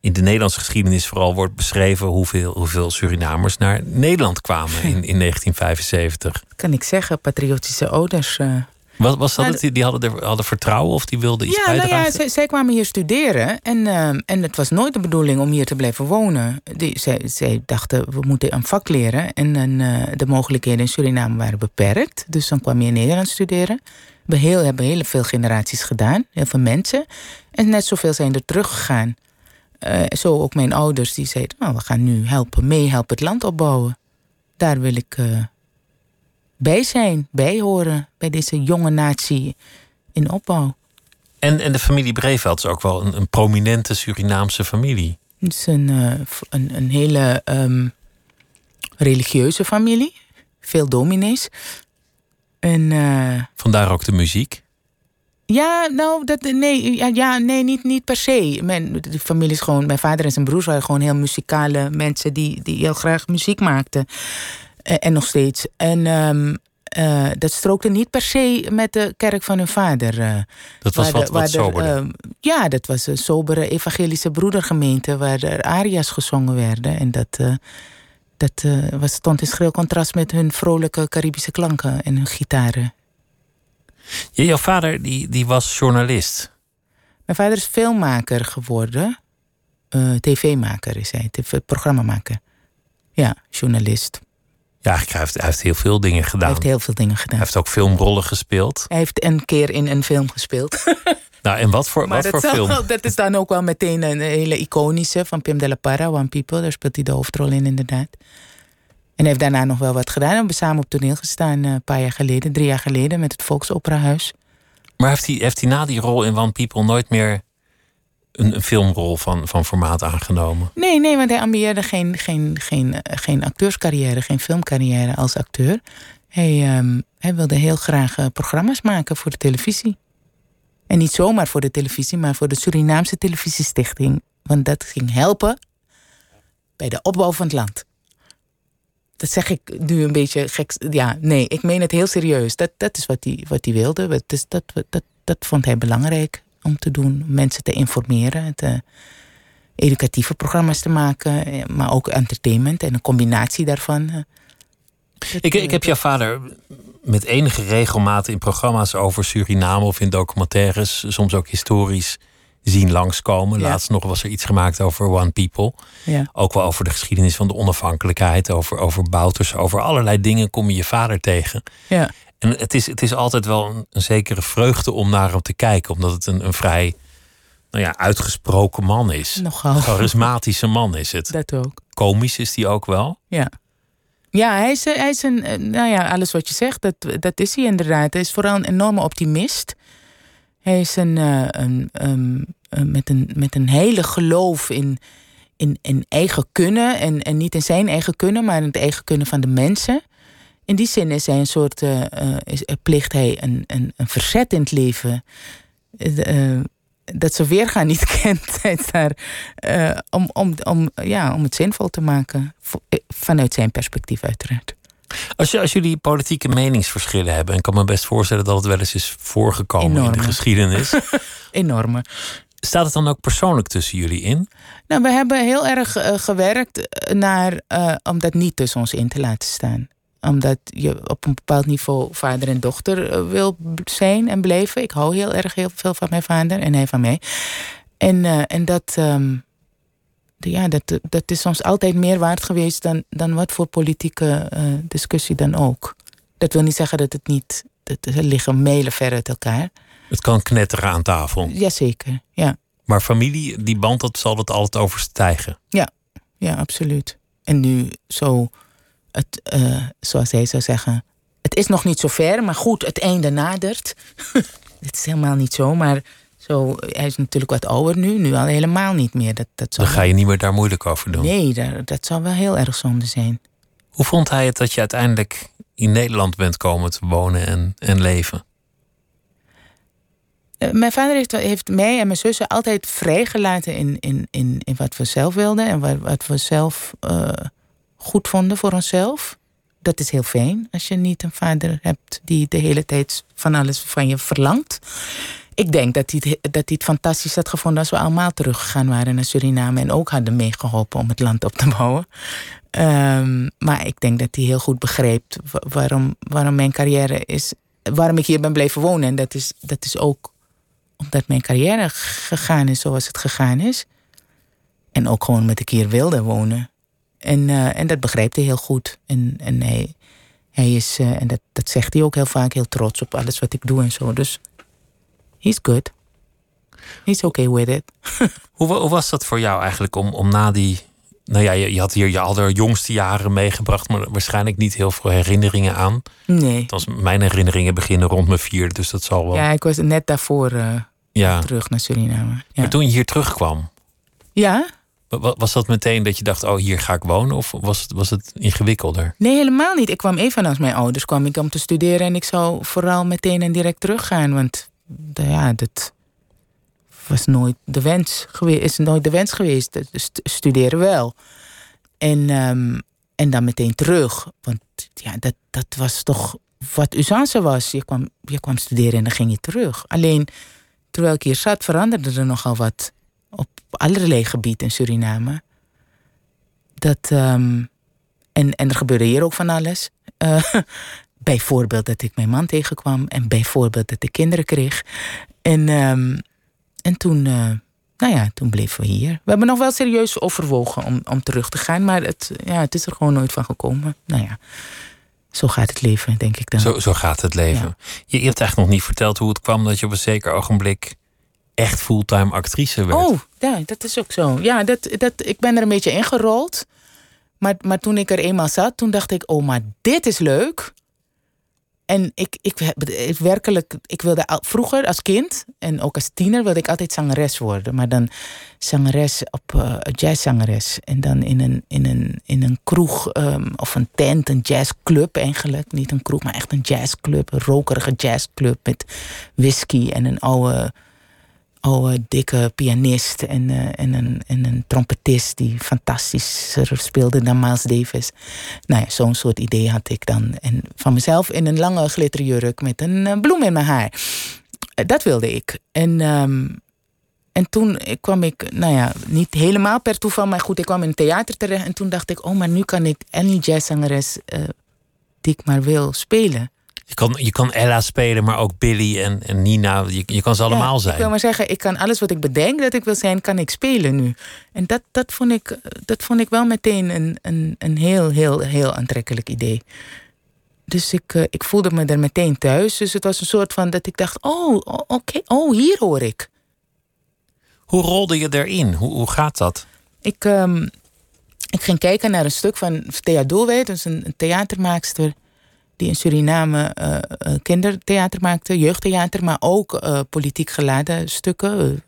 in de Nederlandse geschiedenis vooral wordt beschreven hoeveel, hoeveel Surinamers naar Nederland kwamen in, in 1975. Kan ik zeggen, patriotische ouders. Uh... Was, was dat nou, het? Die hadden, er, hadden vertrouwen of die wilden iets ja, bijdragen? Nou ja, zij, zij, kwamen hier studeren en, uh, en het was nooit de bedoeling om hier te blijven wonen. Die, zij, zij dachten, we moeten een vak leren en, en uh, de mogelijkheden in Suriname waren beperkt. Dus dan kwam je in Nederland studeren. We heel, hebben heel veel generaties gedaan, heel veel mensen. En net zoveel zijn er teruggegaan. Uh, zo ook mijn ouders die zeiden, nou, we gaan nu helpen, meehelpen het land opbouwen. Daar wil ik uh, bij zijn, bij horen, bij deze jonge natie in opbouw. En, en de familie Breveld is ook wel een, een prominente Surinaamse familie. Het is een, uh, een, een, hele um, religieuze familie, veel dominees. En, Vandaar ook de muziek? Ja, nou, dat, nee, ja, ja, nee niet, niet per se. Mijn de familie is gewoon, mijn vader en zijn broers waren gewoon heel muzikale mensen die, die heel graag muziek maakten. En, en nog steeds. En, um, eh, dat strookte niet per se met de kerk van hun vader. eh, Dat was wat, de- wat soberder. ehm, ja, dat was een sobere evangelische broedergemeente waar er aria's gezongen werden. En dat, eh, dat eh, was, stond in schril contrast met hun vrolijke Caribische klanken en hun gitaren. Jouw vader die, die was journalist. Mijn vader is filmmaker geworden. Eh, TV-maker is hij, programmamaker. Ja, journalist. Ja, hij heeft, hij heeft heel veel dingen gedaan. Hij heeft heel veel dingen gedaan. Hij heeft ook filmrollen gespeeld. Hij heeft een keer in een film gespeeld. Nou, en wat voor, Maar wat dat, voor zal- film? dat is dan ook wel meteen een hele iconische van Pim de la Parra, One People. Daar speelt hij de hoofdrol in, inderdaad. En heeft daarna nog wel wat gedaan. We hebben samen op toneel gestaan eh, een paar jaar geleden, drie jaar geleden, met het Volksoperahuis. Maar heeft hij, heeft hij na die rol in One People nooit meer een, een filmrol van, van formaat aangenomen? Nee, nee, want hij ambieerde geen, geen, geen, eh, geen acteurscarrière, geen filmcarrière als acteur. Hij, ehm, hij wilde heel graag eh, programma's maken voor de televisie. En niet zomaar voor de televisie, maar voor de Surinaamse Televisiestichting. Want dat ging helpen bij de opbouw van het land. Dat zeg ik nu een beetje gek. Ja, nee, ik meen het heel serieus. Dat, dat is wat hij, wat wilde. Dat, is, dat, dat, dat vond hij belangrijk om te doen. Mensen te informeren, te, educatieve programma's te maken, eh, maar ook entertainment en een combinatie daarvan. eh. Ik, ik heb jouw vader met enige regelmaat in programma's over Suriname of in documentaires, soms ook historisch, zien langskomen. Ja. Laatst nog was er iets gemaakt over One People. Ja. Ook wel over de geschiedenis van de onafhankelijkheid, over, over Bouters, over allerlei dingen kom je je vader tegen. Ja. En het is, het is altijd wel een, een zekere vreugde om naar hem te kijken, omdat het een, een vrij nou ja, uitgesproken man is. Nogal. Charismatische man is het. Dat ook. Komisch is die ook wel. Ja. Ja, hij is, hij is een, eh, nou ja, alles wat je zegt, dat, dat is hij inderdaad. Hij is vooral een enorme optimist. Hij is eh, een, met, een met een hele geloof in, in, in eigen kunnen. En, en niet in zijn eigen kunnen, maar in het eigen kunnen van de mensen. In die zin is hij een soort, eh, is, plicht hij een, een, een verzet in het leven. Dat ze weergaan niet kent. Daar om, om, om, ja, om het zinvol te maken. Vanuit zijn perspectief uiteraard. Als, jullie politieke meningsverschillen hebben, en ik kan me best voorstellen dat het wel eens is voorgekomen in de geschiedenis, Enorme. staat het dan ook persoonlijk tussen jullie in? Nou, we hebben heel erg eh, gewerkt naar, eh, om dat niet tussen ons in te laten staan. Omdat je op een bepaald niveau vader en dochter eh, wil zijn en blijven. Ik hou heel erg heel veel van mijn vader en hij van mij. En, eh, en dat, ehm, ja, dat, dat is ons altijd meer waard geweest dan, dan wat voor politieke eh, discussie dan ook. Dat wil niet zeggen dat het niet. Dat, er liggen mijlen ver uit elkaar. Het kan knetteren aan tafel. Jazeker, ja. Maar familie, die band, dat zal het altijd overstijgen. Ja, absoluut. En nu zo, het, eh, zoals hij zou zeggen, het is nog niet zo ver, maar goed, het einde nadert. Dit is helemaal niet zo, maar zo, hij is natuurlijk wat ouder nu, nu al helemaal niet meer. Dat, dat Dan zou ga je niet meer daar moeilijk over doen. Nee, dat, dat zou wel heel erg zonde zijn. Hoe vond hij het dat je uiteindelijk in Nederland bent komen te wonen en, en leven? Eh, Mijn vader heeft, heeft mij en mijn zussen altijd vrijgelaten in, in, in, in wat we zelf wilden en wat, wat we zelf eh, goed vonden voor onszelf. Dat is heel fijn als je niet een vader hebt die de hele tijd van alles van je verlangt. Ik denk dat hij, dat hij het fantastisch had gevonden als we allemaal teruggegaan waren naar Suriname en ook hadden meegeholpen om het land op te bouwen. Ehm, maar ik denk dat hij heel goed begreep wa- waarom, waarom mijn carrière is, waarom ik hier ben blijven wonen. En dat is, dat is ook omdat mijn carrière gegaan is zoals het gegaan is. En ook gewoon met ik hier wilde wonen. En, eh, en dat begrijpt hij heel goed. En, en hij, hij is, eh, en dat, dat zegt hij ook heel vaak, heel trots op alles wat ik doe en zo. Dus he's good. He's okay with it. Hoe, wa- hoe was dat voor jou eigenlijk om, om na die. Nou ja, je, je had hier je allerjongste jaren meegebracht, maar waarschijnlijk niet heel veel herinneringen aan. Nee. Althans, mijn herinneringen beginnen rond mijn vierde, dus dat zal wel. Ja, ik was net daarvoor eh, Ja. terug naar Suriname. Ja. Maar toen je hier terugkwam, ja? wa- wa- was dat meteen dat je dacht: oh, hier ga ik wonen? Of was het, was het ingewikkelder? Nee, helemaal niet. Ik kwam evenals mijn ouders kwam ik om te studeren en ik zou vooral meteen en direct teruggaan. Want ja, dat was nooit de wens geweest, is nooit de wens geweest. St- studeren wel. En, ehm, en dan meteen terug. Want ja, dat, dat was toch wat usance was. Je kwam, je kwam studeren en dan ging je terug. Alleen terwijl ik hier zat, veranderde er nogal wat op allerlei gebieden in Suriname. Dat, ehm, en, en er gebeurde hier ook van alles. Uh, bijvoorbeeld dat ik mijn man tegenkwam en bijvoorbeeld dat ik kinderen kreeg. En, um, en toen, uh, nou ja, toen bleven we hier. We hebben nog wel serieus overwogen om, om terug te gaan, maar het, ja, het is er gewoon nooit van gekomen. Nou ja, zo gaat het leven, denk ik dan. Zo, zo gaat het leven. Ja. Je, je hebt eigenlijk nog niet verteld hoe het kwam dat je op een zeker ogenblik echt fulltime actrice werd. Oh, ja, dat is ook zo. Ja, dat, dat, ik ben er een beetje ingerold. Maar, maar toen ik er eenmaal zat, toen dacht ik, oh, maar dit is leuk. En ik, ik, werkelijk, ik wilde vroeger als kind en ook als tiener wilde ik altijd zangeres worden. Maar dan zangeres op uh, jazzzangeres. En dan in een, in een, in een kroeg um, of een tent, een jazzclub eigenlijk. Niet een kroeg, maar echt een jazzclub. Een rokerige jazzclub met whisky en een oude oude, dikke pianist en, uh, en, een, en een trompetist die fantastischer speelde dan Miles Davis. Nou ja, zo'n soort idee had ik dan. En van mezelf in een lange glitterjurk met een uh, bloem in mijn haar. Uh, dat wilde ik. En, um, en toen kwam ik, nou ja, niet helemaal per toeval, maar goed, ik kwam in een theater terecht. En toen dacht ik, oh, maar nu kan ik any jazzzangeres die ik maar wil spelen. Je kan, je kan Ella spelen, maar ook Billy en, en Nina. Je, je kan ze allemaal ja, zijn. Ik wil maar zeggen, ik kan alles wat ik bedenk dat ik wil zijn, kan ik spelen nu. En dat, dat, vond, ik, dat vond ik wel meteen een, een, een heel, heel, heel aantrekkelijk idee. Dus ik, uh, ik voelde me er meteen thuis. Dus het was een soort van dat ik dacht: oh, oké, okay, oh, hier hoor ik. Hoe rolde je erin? Hoe, hoe gaat dat? Ik, um, ik ging kijken naar een stuk van Thea Doelwijd, dus een, een theatermaakster die in Suriname uh, uh, kindertheater maakte, jeugdtheater, maar ook uh, politiek geladen stukken,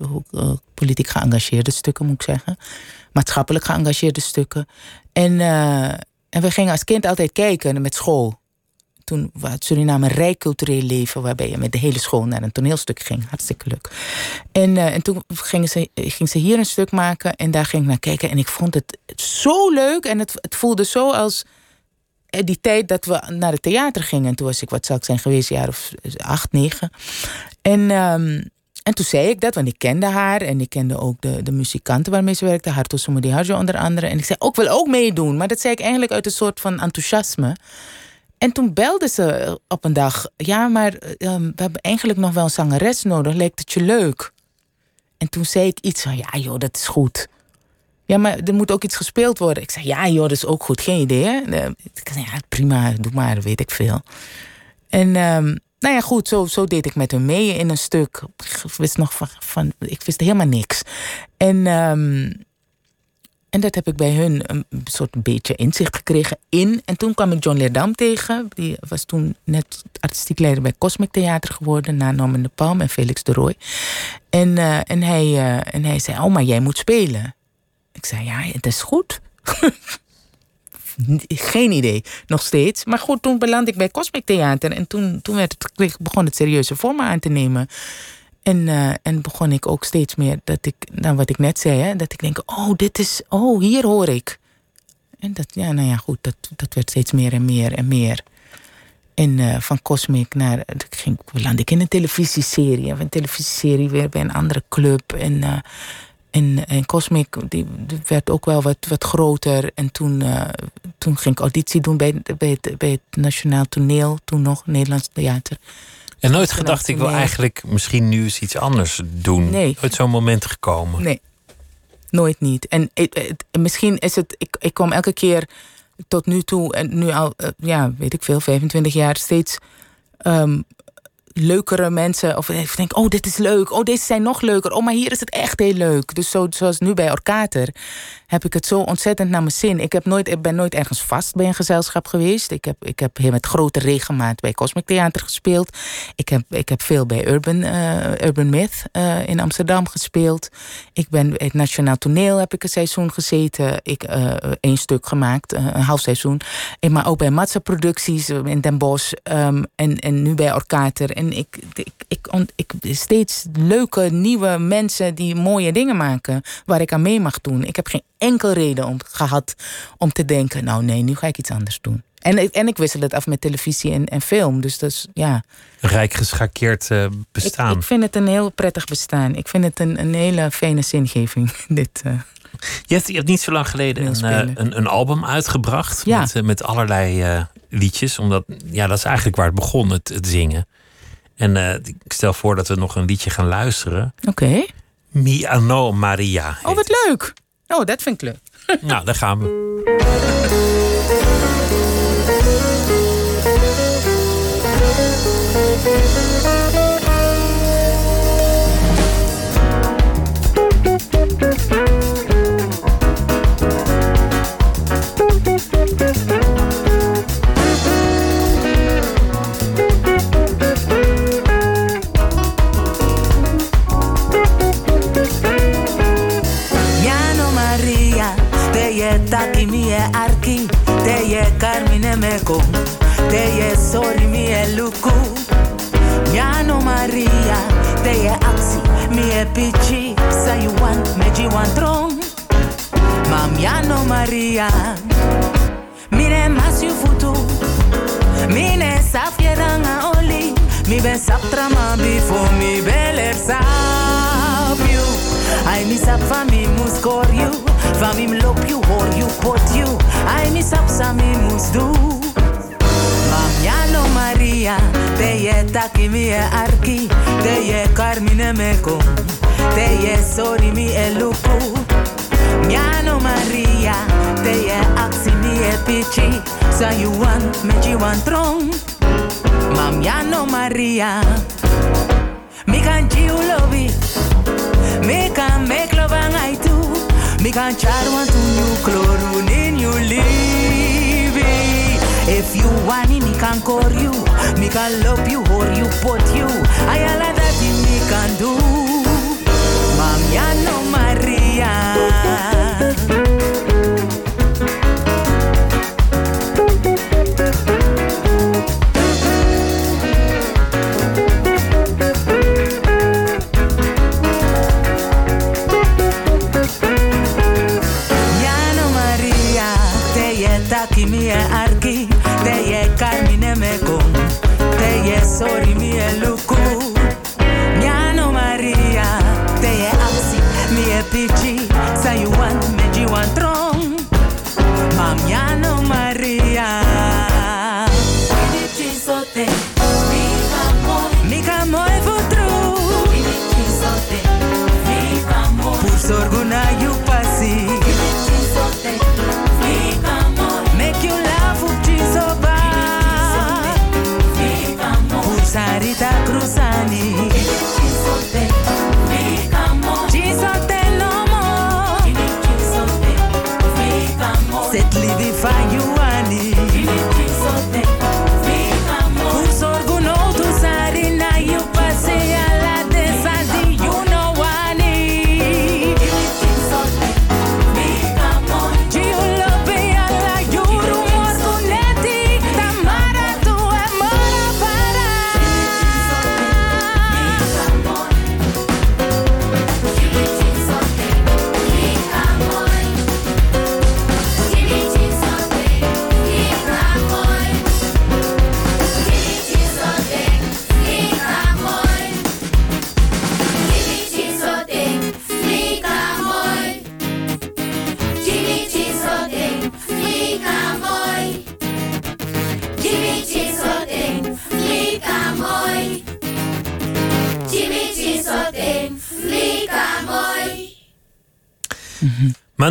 politiek geëngageerde stukken moet ik zeggen, maatschappelijk geëngageerde stukken. En, en we gingen als kind altijd kijken met school. Toen was Suriname een rijk cultureel leven, waarbij je met de hele school naar een toneelstuk ging. Hartstikke leuk. En, en toen gingen ze, ging ze hier een stuk maken en daar ging ik naar kijken. En ik vond het zo leuk en het, het voelde zo als die tijd dat we naar het theater gingen. Toen was ik, wat zou ik zijn geweest, jaar of acht, negen. En, um, en toen zei ik dat, want ik kende haar. En ik kende ook de, de muzikanten waarmee ze werkte. Harto Soumodiharjo onder andere. En ik zei, ook wil ook meedoen. Maar dat zei ik eigenlijk uit een soort van enthousiasme. En toen belde ze op een dag. Ja, maar um, we hebben eigenlijk nog wel een zangeres nodig. Lijkt het je leuk? En toen zei ik iets van, ja joh, dat is goed. Ja, maar er moet ook iets gespeeld worden. Ik zeg, ja joh, dat is ook goed. Geen idee, hè? Ik zei, ja, prima, doe maar, weet ik veel. En um, nou ja, goed, zo, zo deed ik met hem mee in een stuk. Ik wist nog van, van ik wist helemaal niks. En, um, en dat heb ik bij hun een soort beetje inzicht gekregen in. En toen kwam ik John Leerdam tegen. Die was toen net artistiek leider bij Cosmic Theater geworden. Na Norman de Palm en Felix de Roy. En, uh, en, hij, uh, en hij zei, oh, maar jij moet spelen. Ik zei, ja, het is goed. Geen idee, nog steeds. Maar goed, toen belandde ik bij Cosmic Theater. En toen, toen werd het, begon het serieuze vormen aan te nemen. En, uh, en begon ik ook steeds meer, dat ik, nou wat ik net zei, hè, dat ik denk, oh, dit is, oh, hier hoor ik. En dat, ja, nou ja, goed, dat, dat werd steeds meer en meer en meer. En uh, van Cosmic naar, ik ging, ik in een televisieserie. En een televisieserie weer bij een andere club. En... Uh, en, en Cosmic die, die, werd ook wel wat, wat groter. En toen, uh, toen ging ik auditie doen bij, bij, het, bij het Nationaal Toneel. Toen nog, Nederlands Theater. En nooit gedacht, ik wil eigenlijk misschien nu eens iets anders doen. Nee. Nooit zo'n moment gekomen. Nee, nooit niet. En het, het, misschien is het, ik, ik kom elke keer tot nu toe, en nu al, uh, ja, weet ik veel, 25 jaar, steeds um, leukere mensen. Of ik denk, oh, dit is leuk. Oh, deze zijn nog leuker. Oh, maar hier is het echt heel leuk. Dus zo, zoals nu bij Orkater heb ik het zo ontzettend naar mijn zin. Ik, heb nooit, ik ben nooit ergens vast bij een gezelschap geweest. Ik heb, ik heb heel met grote regelmaat bij Cosmic Theater gespeeld. Ik heb, ik heb veel bij Urban, uh, Urban Myth uh, in Amsterdam gespeeld. Ik ben het Nationaal Toneel heb ik een seizoen gezeten. Ik uh, één stuk gemaakt, een half seizoen. En, maar ook bij Matza Producties in Den Bosch. Um, en, en nu bij Orkater. Ik, ik, ik, ik, steeds leuke, nieuwe mensen die mooie dingen maken. Waar ik aan mee mag doen. Ik heb geen enkel reden om, gehad om te denken: nou nee, nu ga ik iets anders doen. En, ik- en ik wissel het af met televisie en, en film. Dus dat is, ja. Rijk geschakeerd eh, bestaan. ik vind het een heel prettig bestaan. Ik vind het een, een hele fijne zingeving. Dit, eh. Je, hebt, je hebt niet zo lang geleden een, eh, een, een album uitgebracht. Ja. Met, met allerlei eh, liedjes. Omdat, ja, dat is eigenlijk waar het begon, het, het zingen. En eh, ik stel voor dat we nog een liedje gaan luisteren. Oké. Mi Ano Maria. Oh, wat leuk. Oh, dat vind ik leuk. Nou, daar gaan we. Miano Emeco, teje sorry mi e luku. Njano Maria, teje aksi mi e pichi. say you want meji want trong. Mam Njano Maria, mine masu futu. Mine safjeranga oli, mi ben saptrama before mi belersa. I miss up me moest score you, van me loop you, hoor you, pot you. I miss up sa me moest do. Mamiano Maria, te ye taki mi e arki, te ye carmine meko, te ye sorry mi e lupu. Miano Maria, te ye aksi mi e pichi, sa you want, me you want tron. Mamiano Maria, mi kan you love it. Me can make love and I do. Me can char one to you, chlorine in you leave. If you want me, me can call you. Me can love you or you put you. I all that me can do. Mamiano Maria.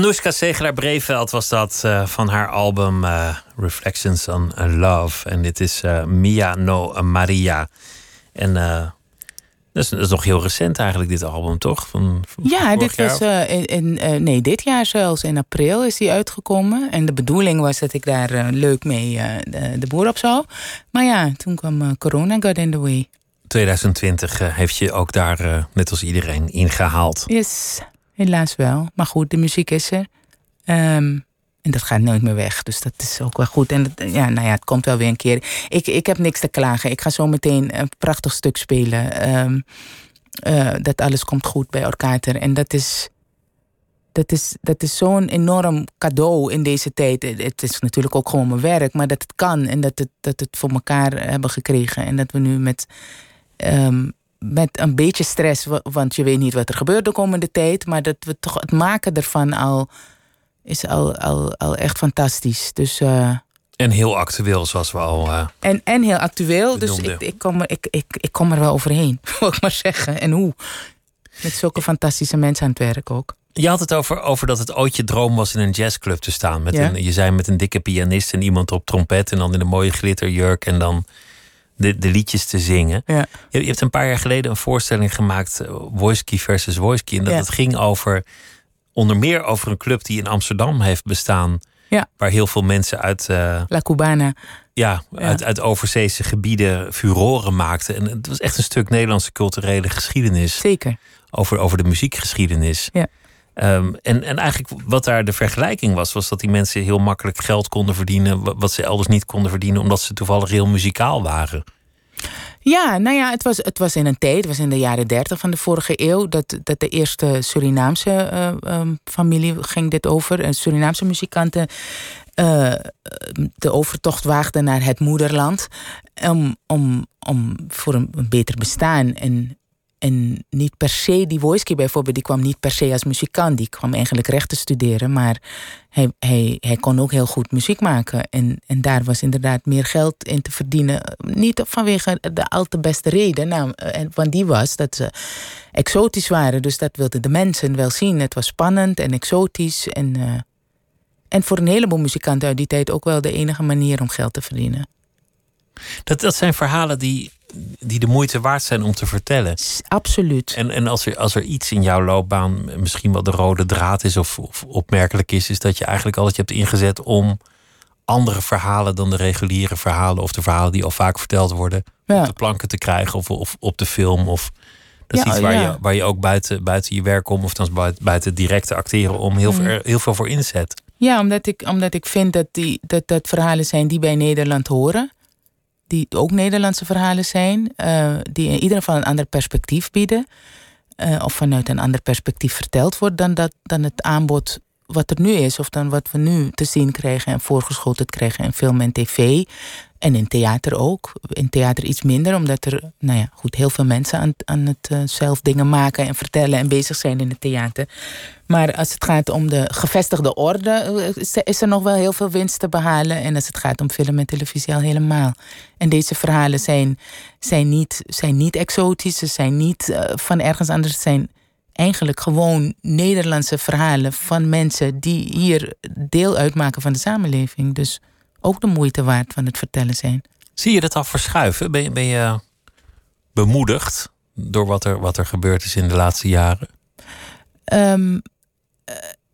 Manoushka Segelaar-Breveld was dat eh, van haar album eh, Reflections on Love. En dit is eh, Mia no Maria. En dat, is, dat is nog heel recent eigenlijk, dit album, toch? Van, van Ja, dit jaar? was in, in, nee, dit jaar zelfs. In april is die uitgekomen. En de bedoeling was dat ik daar leuk mee de, de boer op zou. Maar ja, toen kwam corona got in the way. 2020 eh, heeft je ook daar, net als iedereen, ingehaald. Yes, helaas wel. Maar goed, de muziek is er. Ehm, en dat gaat nooit meer weg. Dus dat is ook wel goed. En dat- ja, nou ja, het komt wel weer een keer. Ik, ik heb niks te klagen. Ik ga zo meteen een prachtig stuk spelen. Ehm, eh, dat alles komt goed bij Orkater. En dat is. dat is, dat is zo'n enorm cadeau in deze tijd. Het is natuurlijk ook gewoon mijn werk, maar dat het kan en dat het, dat het voor elkaar hebben gekregen. En dat we nu met, ehm, met een beetje stress, want je weet niet wat er gebeurt de komende tijd, maar dat we toch het maken ervan al is al, al, al echt fantastisch. Dus. Uh, en heel actueel, zoals we al. Uh, en, en heel actueel, dus ik, ik, kom, ik, ik, ik kom er wel overheen, wil ik maar zeggen. En hoe? Met zulke fantastische mensen aan het werk ook. Je had het over, over dat het ooit je droom was in een jazzclub te staan. Met een, je zei met een dikke pianist en iemand op trompet. En dan in een mooie glitterjurk. En dan de, de liedjes te zingen. Ja. Je, je, hebt een paar jaar geleden een voorstelling gemaakt. Uh, versus Voice En dat het ging over. Onder meer over een club die in Amsterdam heeft bestaan. Ja. Waar heel veel mensen uit. Uh, La Cubana. Ja, Uit, uit overzeese gebieden furoren maakten. En het was echt een stuk Nederlandse culturele geschiedenis. Zeker. Over, over de muziekgeschiedenis. Ja. Um, en, en eigenlijk wat daar de vergelijking was, was dat die mensen heel makkelijk geld konden verdienen. wat ze elders niet konden verdienen, omdat ze toevallig heel muzikaal waren. Ja, nou ja, het was, het was in een tijd, het was in de jaren dertig van de vorige eeuw, dat, dat de eerste Surinaamse uh, familie ging dit over. En Surinaamse muzikanten uh, de overtocht waagden naar het moederland. Om, om, om voor een beter bestaan en en niet per se, die Wojski bijvoorbeeld, die kwam niet per se als muzikant. Die kwam eigenlijk rechten studeren, maar hij, hij, hij kon ook heel goed muziek maken. En, en daar was inderdaad meer geld in te verdienen. Niet vanwege de al te beste reden, nou, want die was dat ze exotisch waren. Dus dat wilden de mensen wel zien. Het was spannend en exotisch. En, uh, en voor een heleboel muzikanten uit die tijd ook wel de enige manier om geld te verdienen. Dat, dat zijn verhalen die die de moeite waard zijn om te vertellen. Absoluut. En, en als, er, als er iets in jouw loopbaan misschien wel de rode draad is of, of opmerkelijk is, is dat je eigenlijk altijd je hebt ingezet om andere verhalen dan de reguliere verhalen of de verhalen die al vaak verteld worden op de planken te krijgen of, of op de film. Of, dat is iets waar, je, waar je ook buiten, buiten je werk om, of dan buiten, buiten directe acteren om heel, veel, heel veel voor inzet. Ja, omdat ik, omdat ik vind dat, die, dat dat verhalen zijn die bij Nederland horen die ook Nederlandse verhalen zijn, uh, die in ieder geval een ander perspectief bieden. Uh, of vanuit een ander perspectief verteld wordt dan, dat, dan het aanbod wat er nu is, of dan wat we nu te zien krijgen en voorgeschoteld krijgen in film en tv. En in theater ook. In theater iets minder, omdat er nou ja, goed, heel veel mensen aan, aan het uh, zelf dingen maken en vertellen en bezig zijn in het theater. Maar als het gaat om de gevestigde orde, eh, is er nog wel heel veel winst te behalen. En als het gaat om film en televisie al helemaal. En deze verhalen zijn, zijn, niet, zijn niet exotisch, ze zijn niet uh, van ergens anders. Zijn eigenlijk gewoon Nederlandse verhalen van mensen die hier deel uitmaken van de samenleving. Dus ook de moeite waard van het vertellen zijn. Zie je dat al verschuiven? Ben je, ben je bemoedigd door wat er, wat er gebeurd is in de laatste jaren? Um,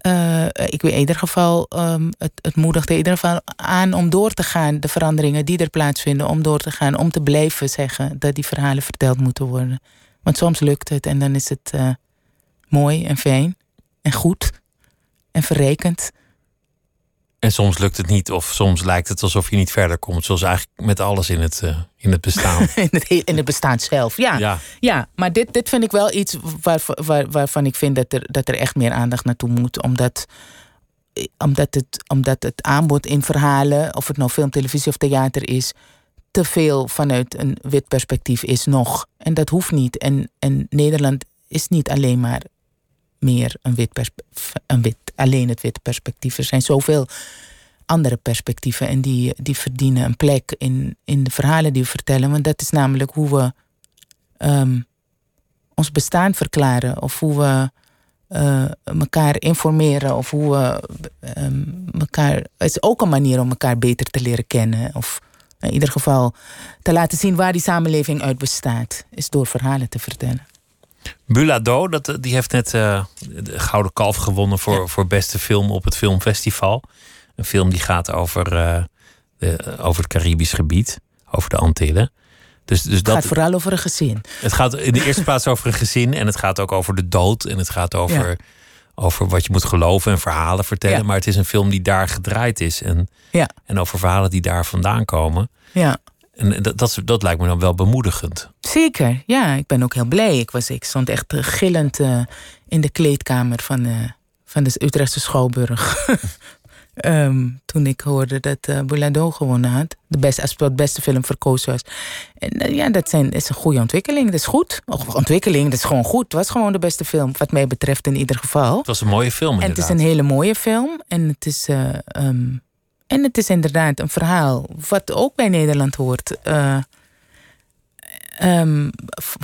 uh, ik weet in ieder geval, um, het, het moedigt in ieder geval aan om door te gaan, de veranderingen die er plaatsvinden, om door te gaan, om te blijven zeggen dat die verhalen verteld moeten worden. Want soms lukt het en dan is het uh, mooi en fijn en goed en verrekend. En soms lukt het niet, of soms lijkt het alsof je niet verder komt. Zoals eigenlijk met alles in het, uh, in het bestaan. in, het, in het bestaan zelf, ja. Ja, ja maar dit, dit vind ik wel iets waar, waar, waarvan ik vind dat er, dat er echt meer aandacht naartoe moet. Omdat, omdat, het, omdat het aanbod in verhalen, of het nou film, televisie of theater is, te veel vanuit een wit perspectief is nog. En dat hoeft niet. En, en Nederland is niet alleen maar meer een wit, een wit, alleen het witte perspectief. Er zijn zoveel andere perspectieven en die, die verdienen een plek in, in de verhalen die we vertellen. Want dat is namelijk hoe we um, ons bestaan verklaren of hoe we uh, elkaar informeren of hoe we um, elkaar. Het is ook een manier om elkaar beter te leren kennen. Of in ieder geval te laten zien waar die samenleving uit bestaat, is door verhalen te vertellen. Bulado, dat, eh, die heeft net uh, de Gouden Kalf gewonnen voor, voor beste film op het filmfestival. Een film die gaat over, uh, de, over het Caribisch gebied, over de Antillen. Dus, dus het dat, gaat vooral over een gezin. Het gaat in de eerste plaats over een gezin en het gaat ook over de dood en het gaat over, ja. over wat je moet geloven en verhalen vertellen. Ja. Maar het is een film die daar gedraaid is en, en over verhalen die daar vandaan komen. Ja. En dat, dat, dat, lijkt me dan wel bemoedigend. Zeker, ja. Ik ben ook heel blij. Ik, was, ik stond echt gillend uh, in de kleedkamer van, uh, van de Utrechtse Schouwburg. Ehm, toen ik hoorde dat uh, Boulado gewonnen had. De beste, als het beste film verkozen was. En eh, ja, dat zijn, is een goede ontwikkeling. Dat is goed. Ontwikkeling, dat is gewoon goed. Het was gewoon de beste film, wat mij betreft in ieder geval. Het was een mooie film En het is een hele mooie film. En het is, um, en het is inderdaad een verhaal wat ook bij Nederland hoort. Uh, um,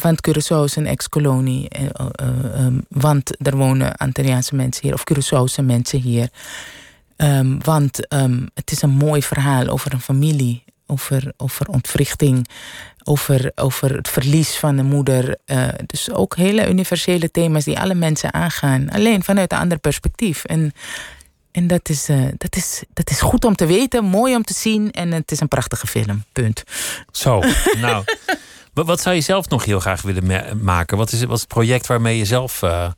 want Curaçao is een ex-kolonie. Um, want er wonen Antilliaanse mensen hier. Of Curaçaose mensen hier. Um, want het is een mooi verhaal over een familie, over, over ontwrichting, over, over het verlies van een moeder. Dus ook hele universele thema's die alle mensen aangaan, alleen vanuit een ander perspectief. En, en dat, is, uh, dat, is, dat is goed om te weten, mooi om te zien en het is een prachtige film. Punt. Zo, nou. wat zou je zelf nog heel graag willen maken? Wat is, wat is het project waarmee je zelf uh,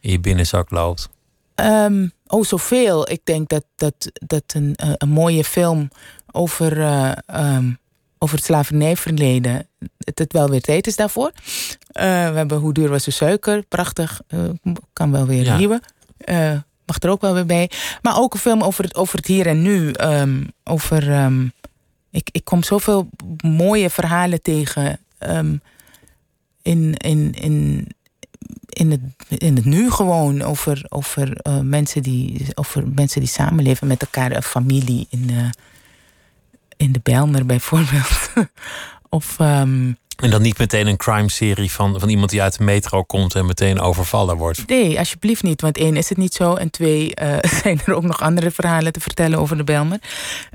in je binnenzak loopt? Um, oh, zoveel. Ik denk dat, dat, dat een, een mooie film over, uh, um, over het slavernijverleden. Het, het wel weer tijd is daarvoor. Uh, we hebben Hoe duur was de suiker? Prachtig. Kan wel weer een nieuwe. Mag er ook wel weer bij. Maar ook een film over het, over het hier en nu. Um, over. Um, ik, ik kom zoveel mooie verhalen tegen. in, in, in, in het, in het nu gewoon over, over, uh, mensen die, over mensen die samenleven met elkaar, een familie in de, in de Bijlmer bijvoorbeeld. of, en dan niet meteen een crime-serie van, van iemand die uit de metro komt en meteen overvallen wordt. Nee, alsjeblieft niet. Want één is het niet zo. En twee uh, zijn er ook nog andere verhalen te vertellen over de Bijlmer.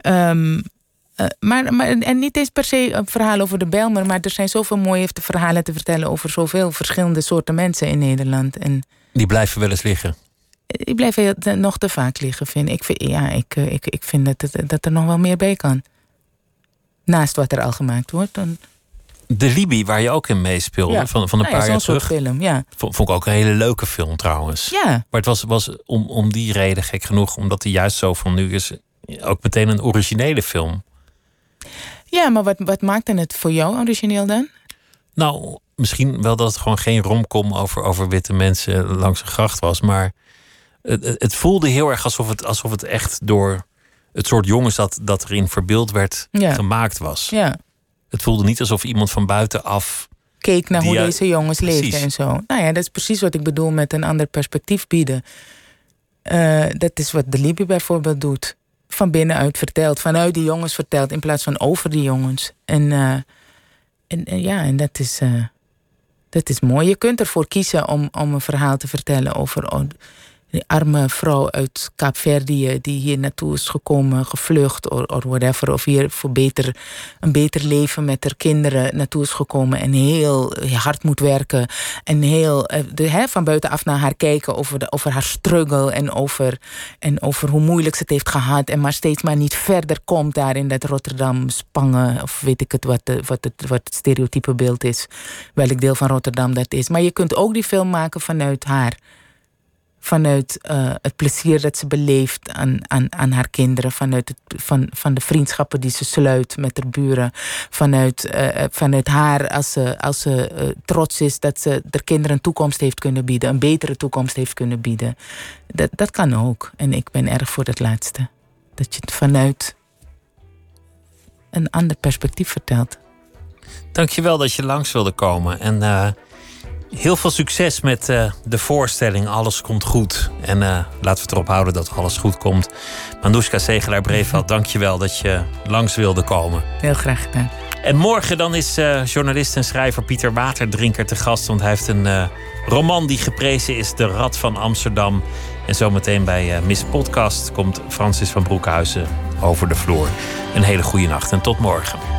Um, uh, maar, maar, en niet eens per se een verhaal over de Bijlmer, maar er zijn zoveel mooie verhalen te vertellen over zoveel verschillende soorten mensen in Nederland. En die blijven wel eens liggen. Die blijven nog te vaak liggen, vind ik. Ja, ik, ik, ik vind dat, het, dat er nog wel meer bij kan. Naast wat er al gemaakt wordt. Dan... De Libi, waar je ook in meespeelde, ja. van, van een paar ja, jaar terug. Film, ja. Vond, vond ik ook een hele leuke film trouwens. Ja. Maar het was, was om, om die reden gek genoeg, omdat hij juist zo van nu is, ook meteen een originele film. Ja, maar wat, wat maakte het voor jou origineel dan? Nou, misschien wel dat het gewoon geen romcom over, over witte mensen langs een gracht was. Maar het, het voelde heel erg alsof het, alsof het echt door het soort jongens dat, dat erin verbeeld werd ja. gemaakt was. Ja. Het voelde niet alsof iemand van buitenaf. Keek naar hoe deze jongens leefden en zo. Nou ja, dat is precies wat ik bedoel met een ander perspectief bieden. Uh, dat is wat de Libi bijvoorbeeld doet. Van binnenuit vertelt, vanuit die jongens vertelt, in plaats van over die jongens. En, uh, en, en, ja, en dat is, uh, dat is mooi. Je kunt ervoor kiezen om, om een verhaal te vertellen over die arme vrouw uit Kaapverdië die hier naartoe is gekomen, gevlucht of, of whatever. Of hier voor beter, een beter leven met haar kinderen naartoe is gekomen en heel hard moet werken. En heel de, hè, van buitenaf naar haar kijken over, de, over haar struggle en over, en over hoe moeilijk ze het heeft gehad. En maar steeds maar niet verder komt daar in dat Rotterdam Spangen. Of weet ik het wat, wat, het, wat het stereotype beeld is. Welk deel van Rotterdam dat is. Maar je kunt ook die film maken vanuit haar vanuit uh, het plezier dat ze beleeft aan, aan, aan haar kinderen, vanuit het, van, van de vriendschappen die ze sluit met haar buren, vanuit, uh, vanuit haar als ze, als ze trots is dat ze de kinderen een toekomst heeft kunnen bieden, een betere toekomst heeft kunnen bieden. Dat, dat kan ook. En ik ben erg voor dat laatste. Dat je het vanuit een ander perspectief vertelt. Dankjewel dat je langs wilde komen. En Heel veel succes met uh, de voorstelling Alles komt goed. En uh, laten we het erop houden dat alles goed komt. Manoushka Segelaar-Breveld, dank je wel dat je langs wilde komen. Heel graag gedaan. En morgen dan is uh, journalist en schrijver Pieter Waterdrinker te gast. Want hij heeft een roman die geprezen is, De Rad van Amsterdam. En zometeen bij Miss Podcast komt Francis van Broekhuizen over de vloer. Een hele goede nacht en tot morgen.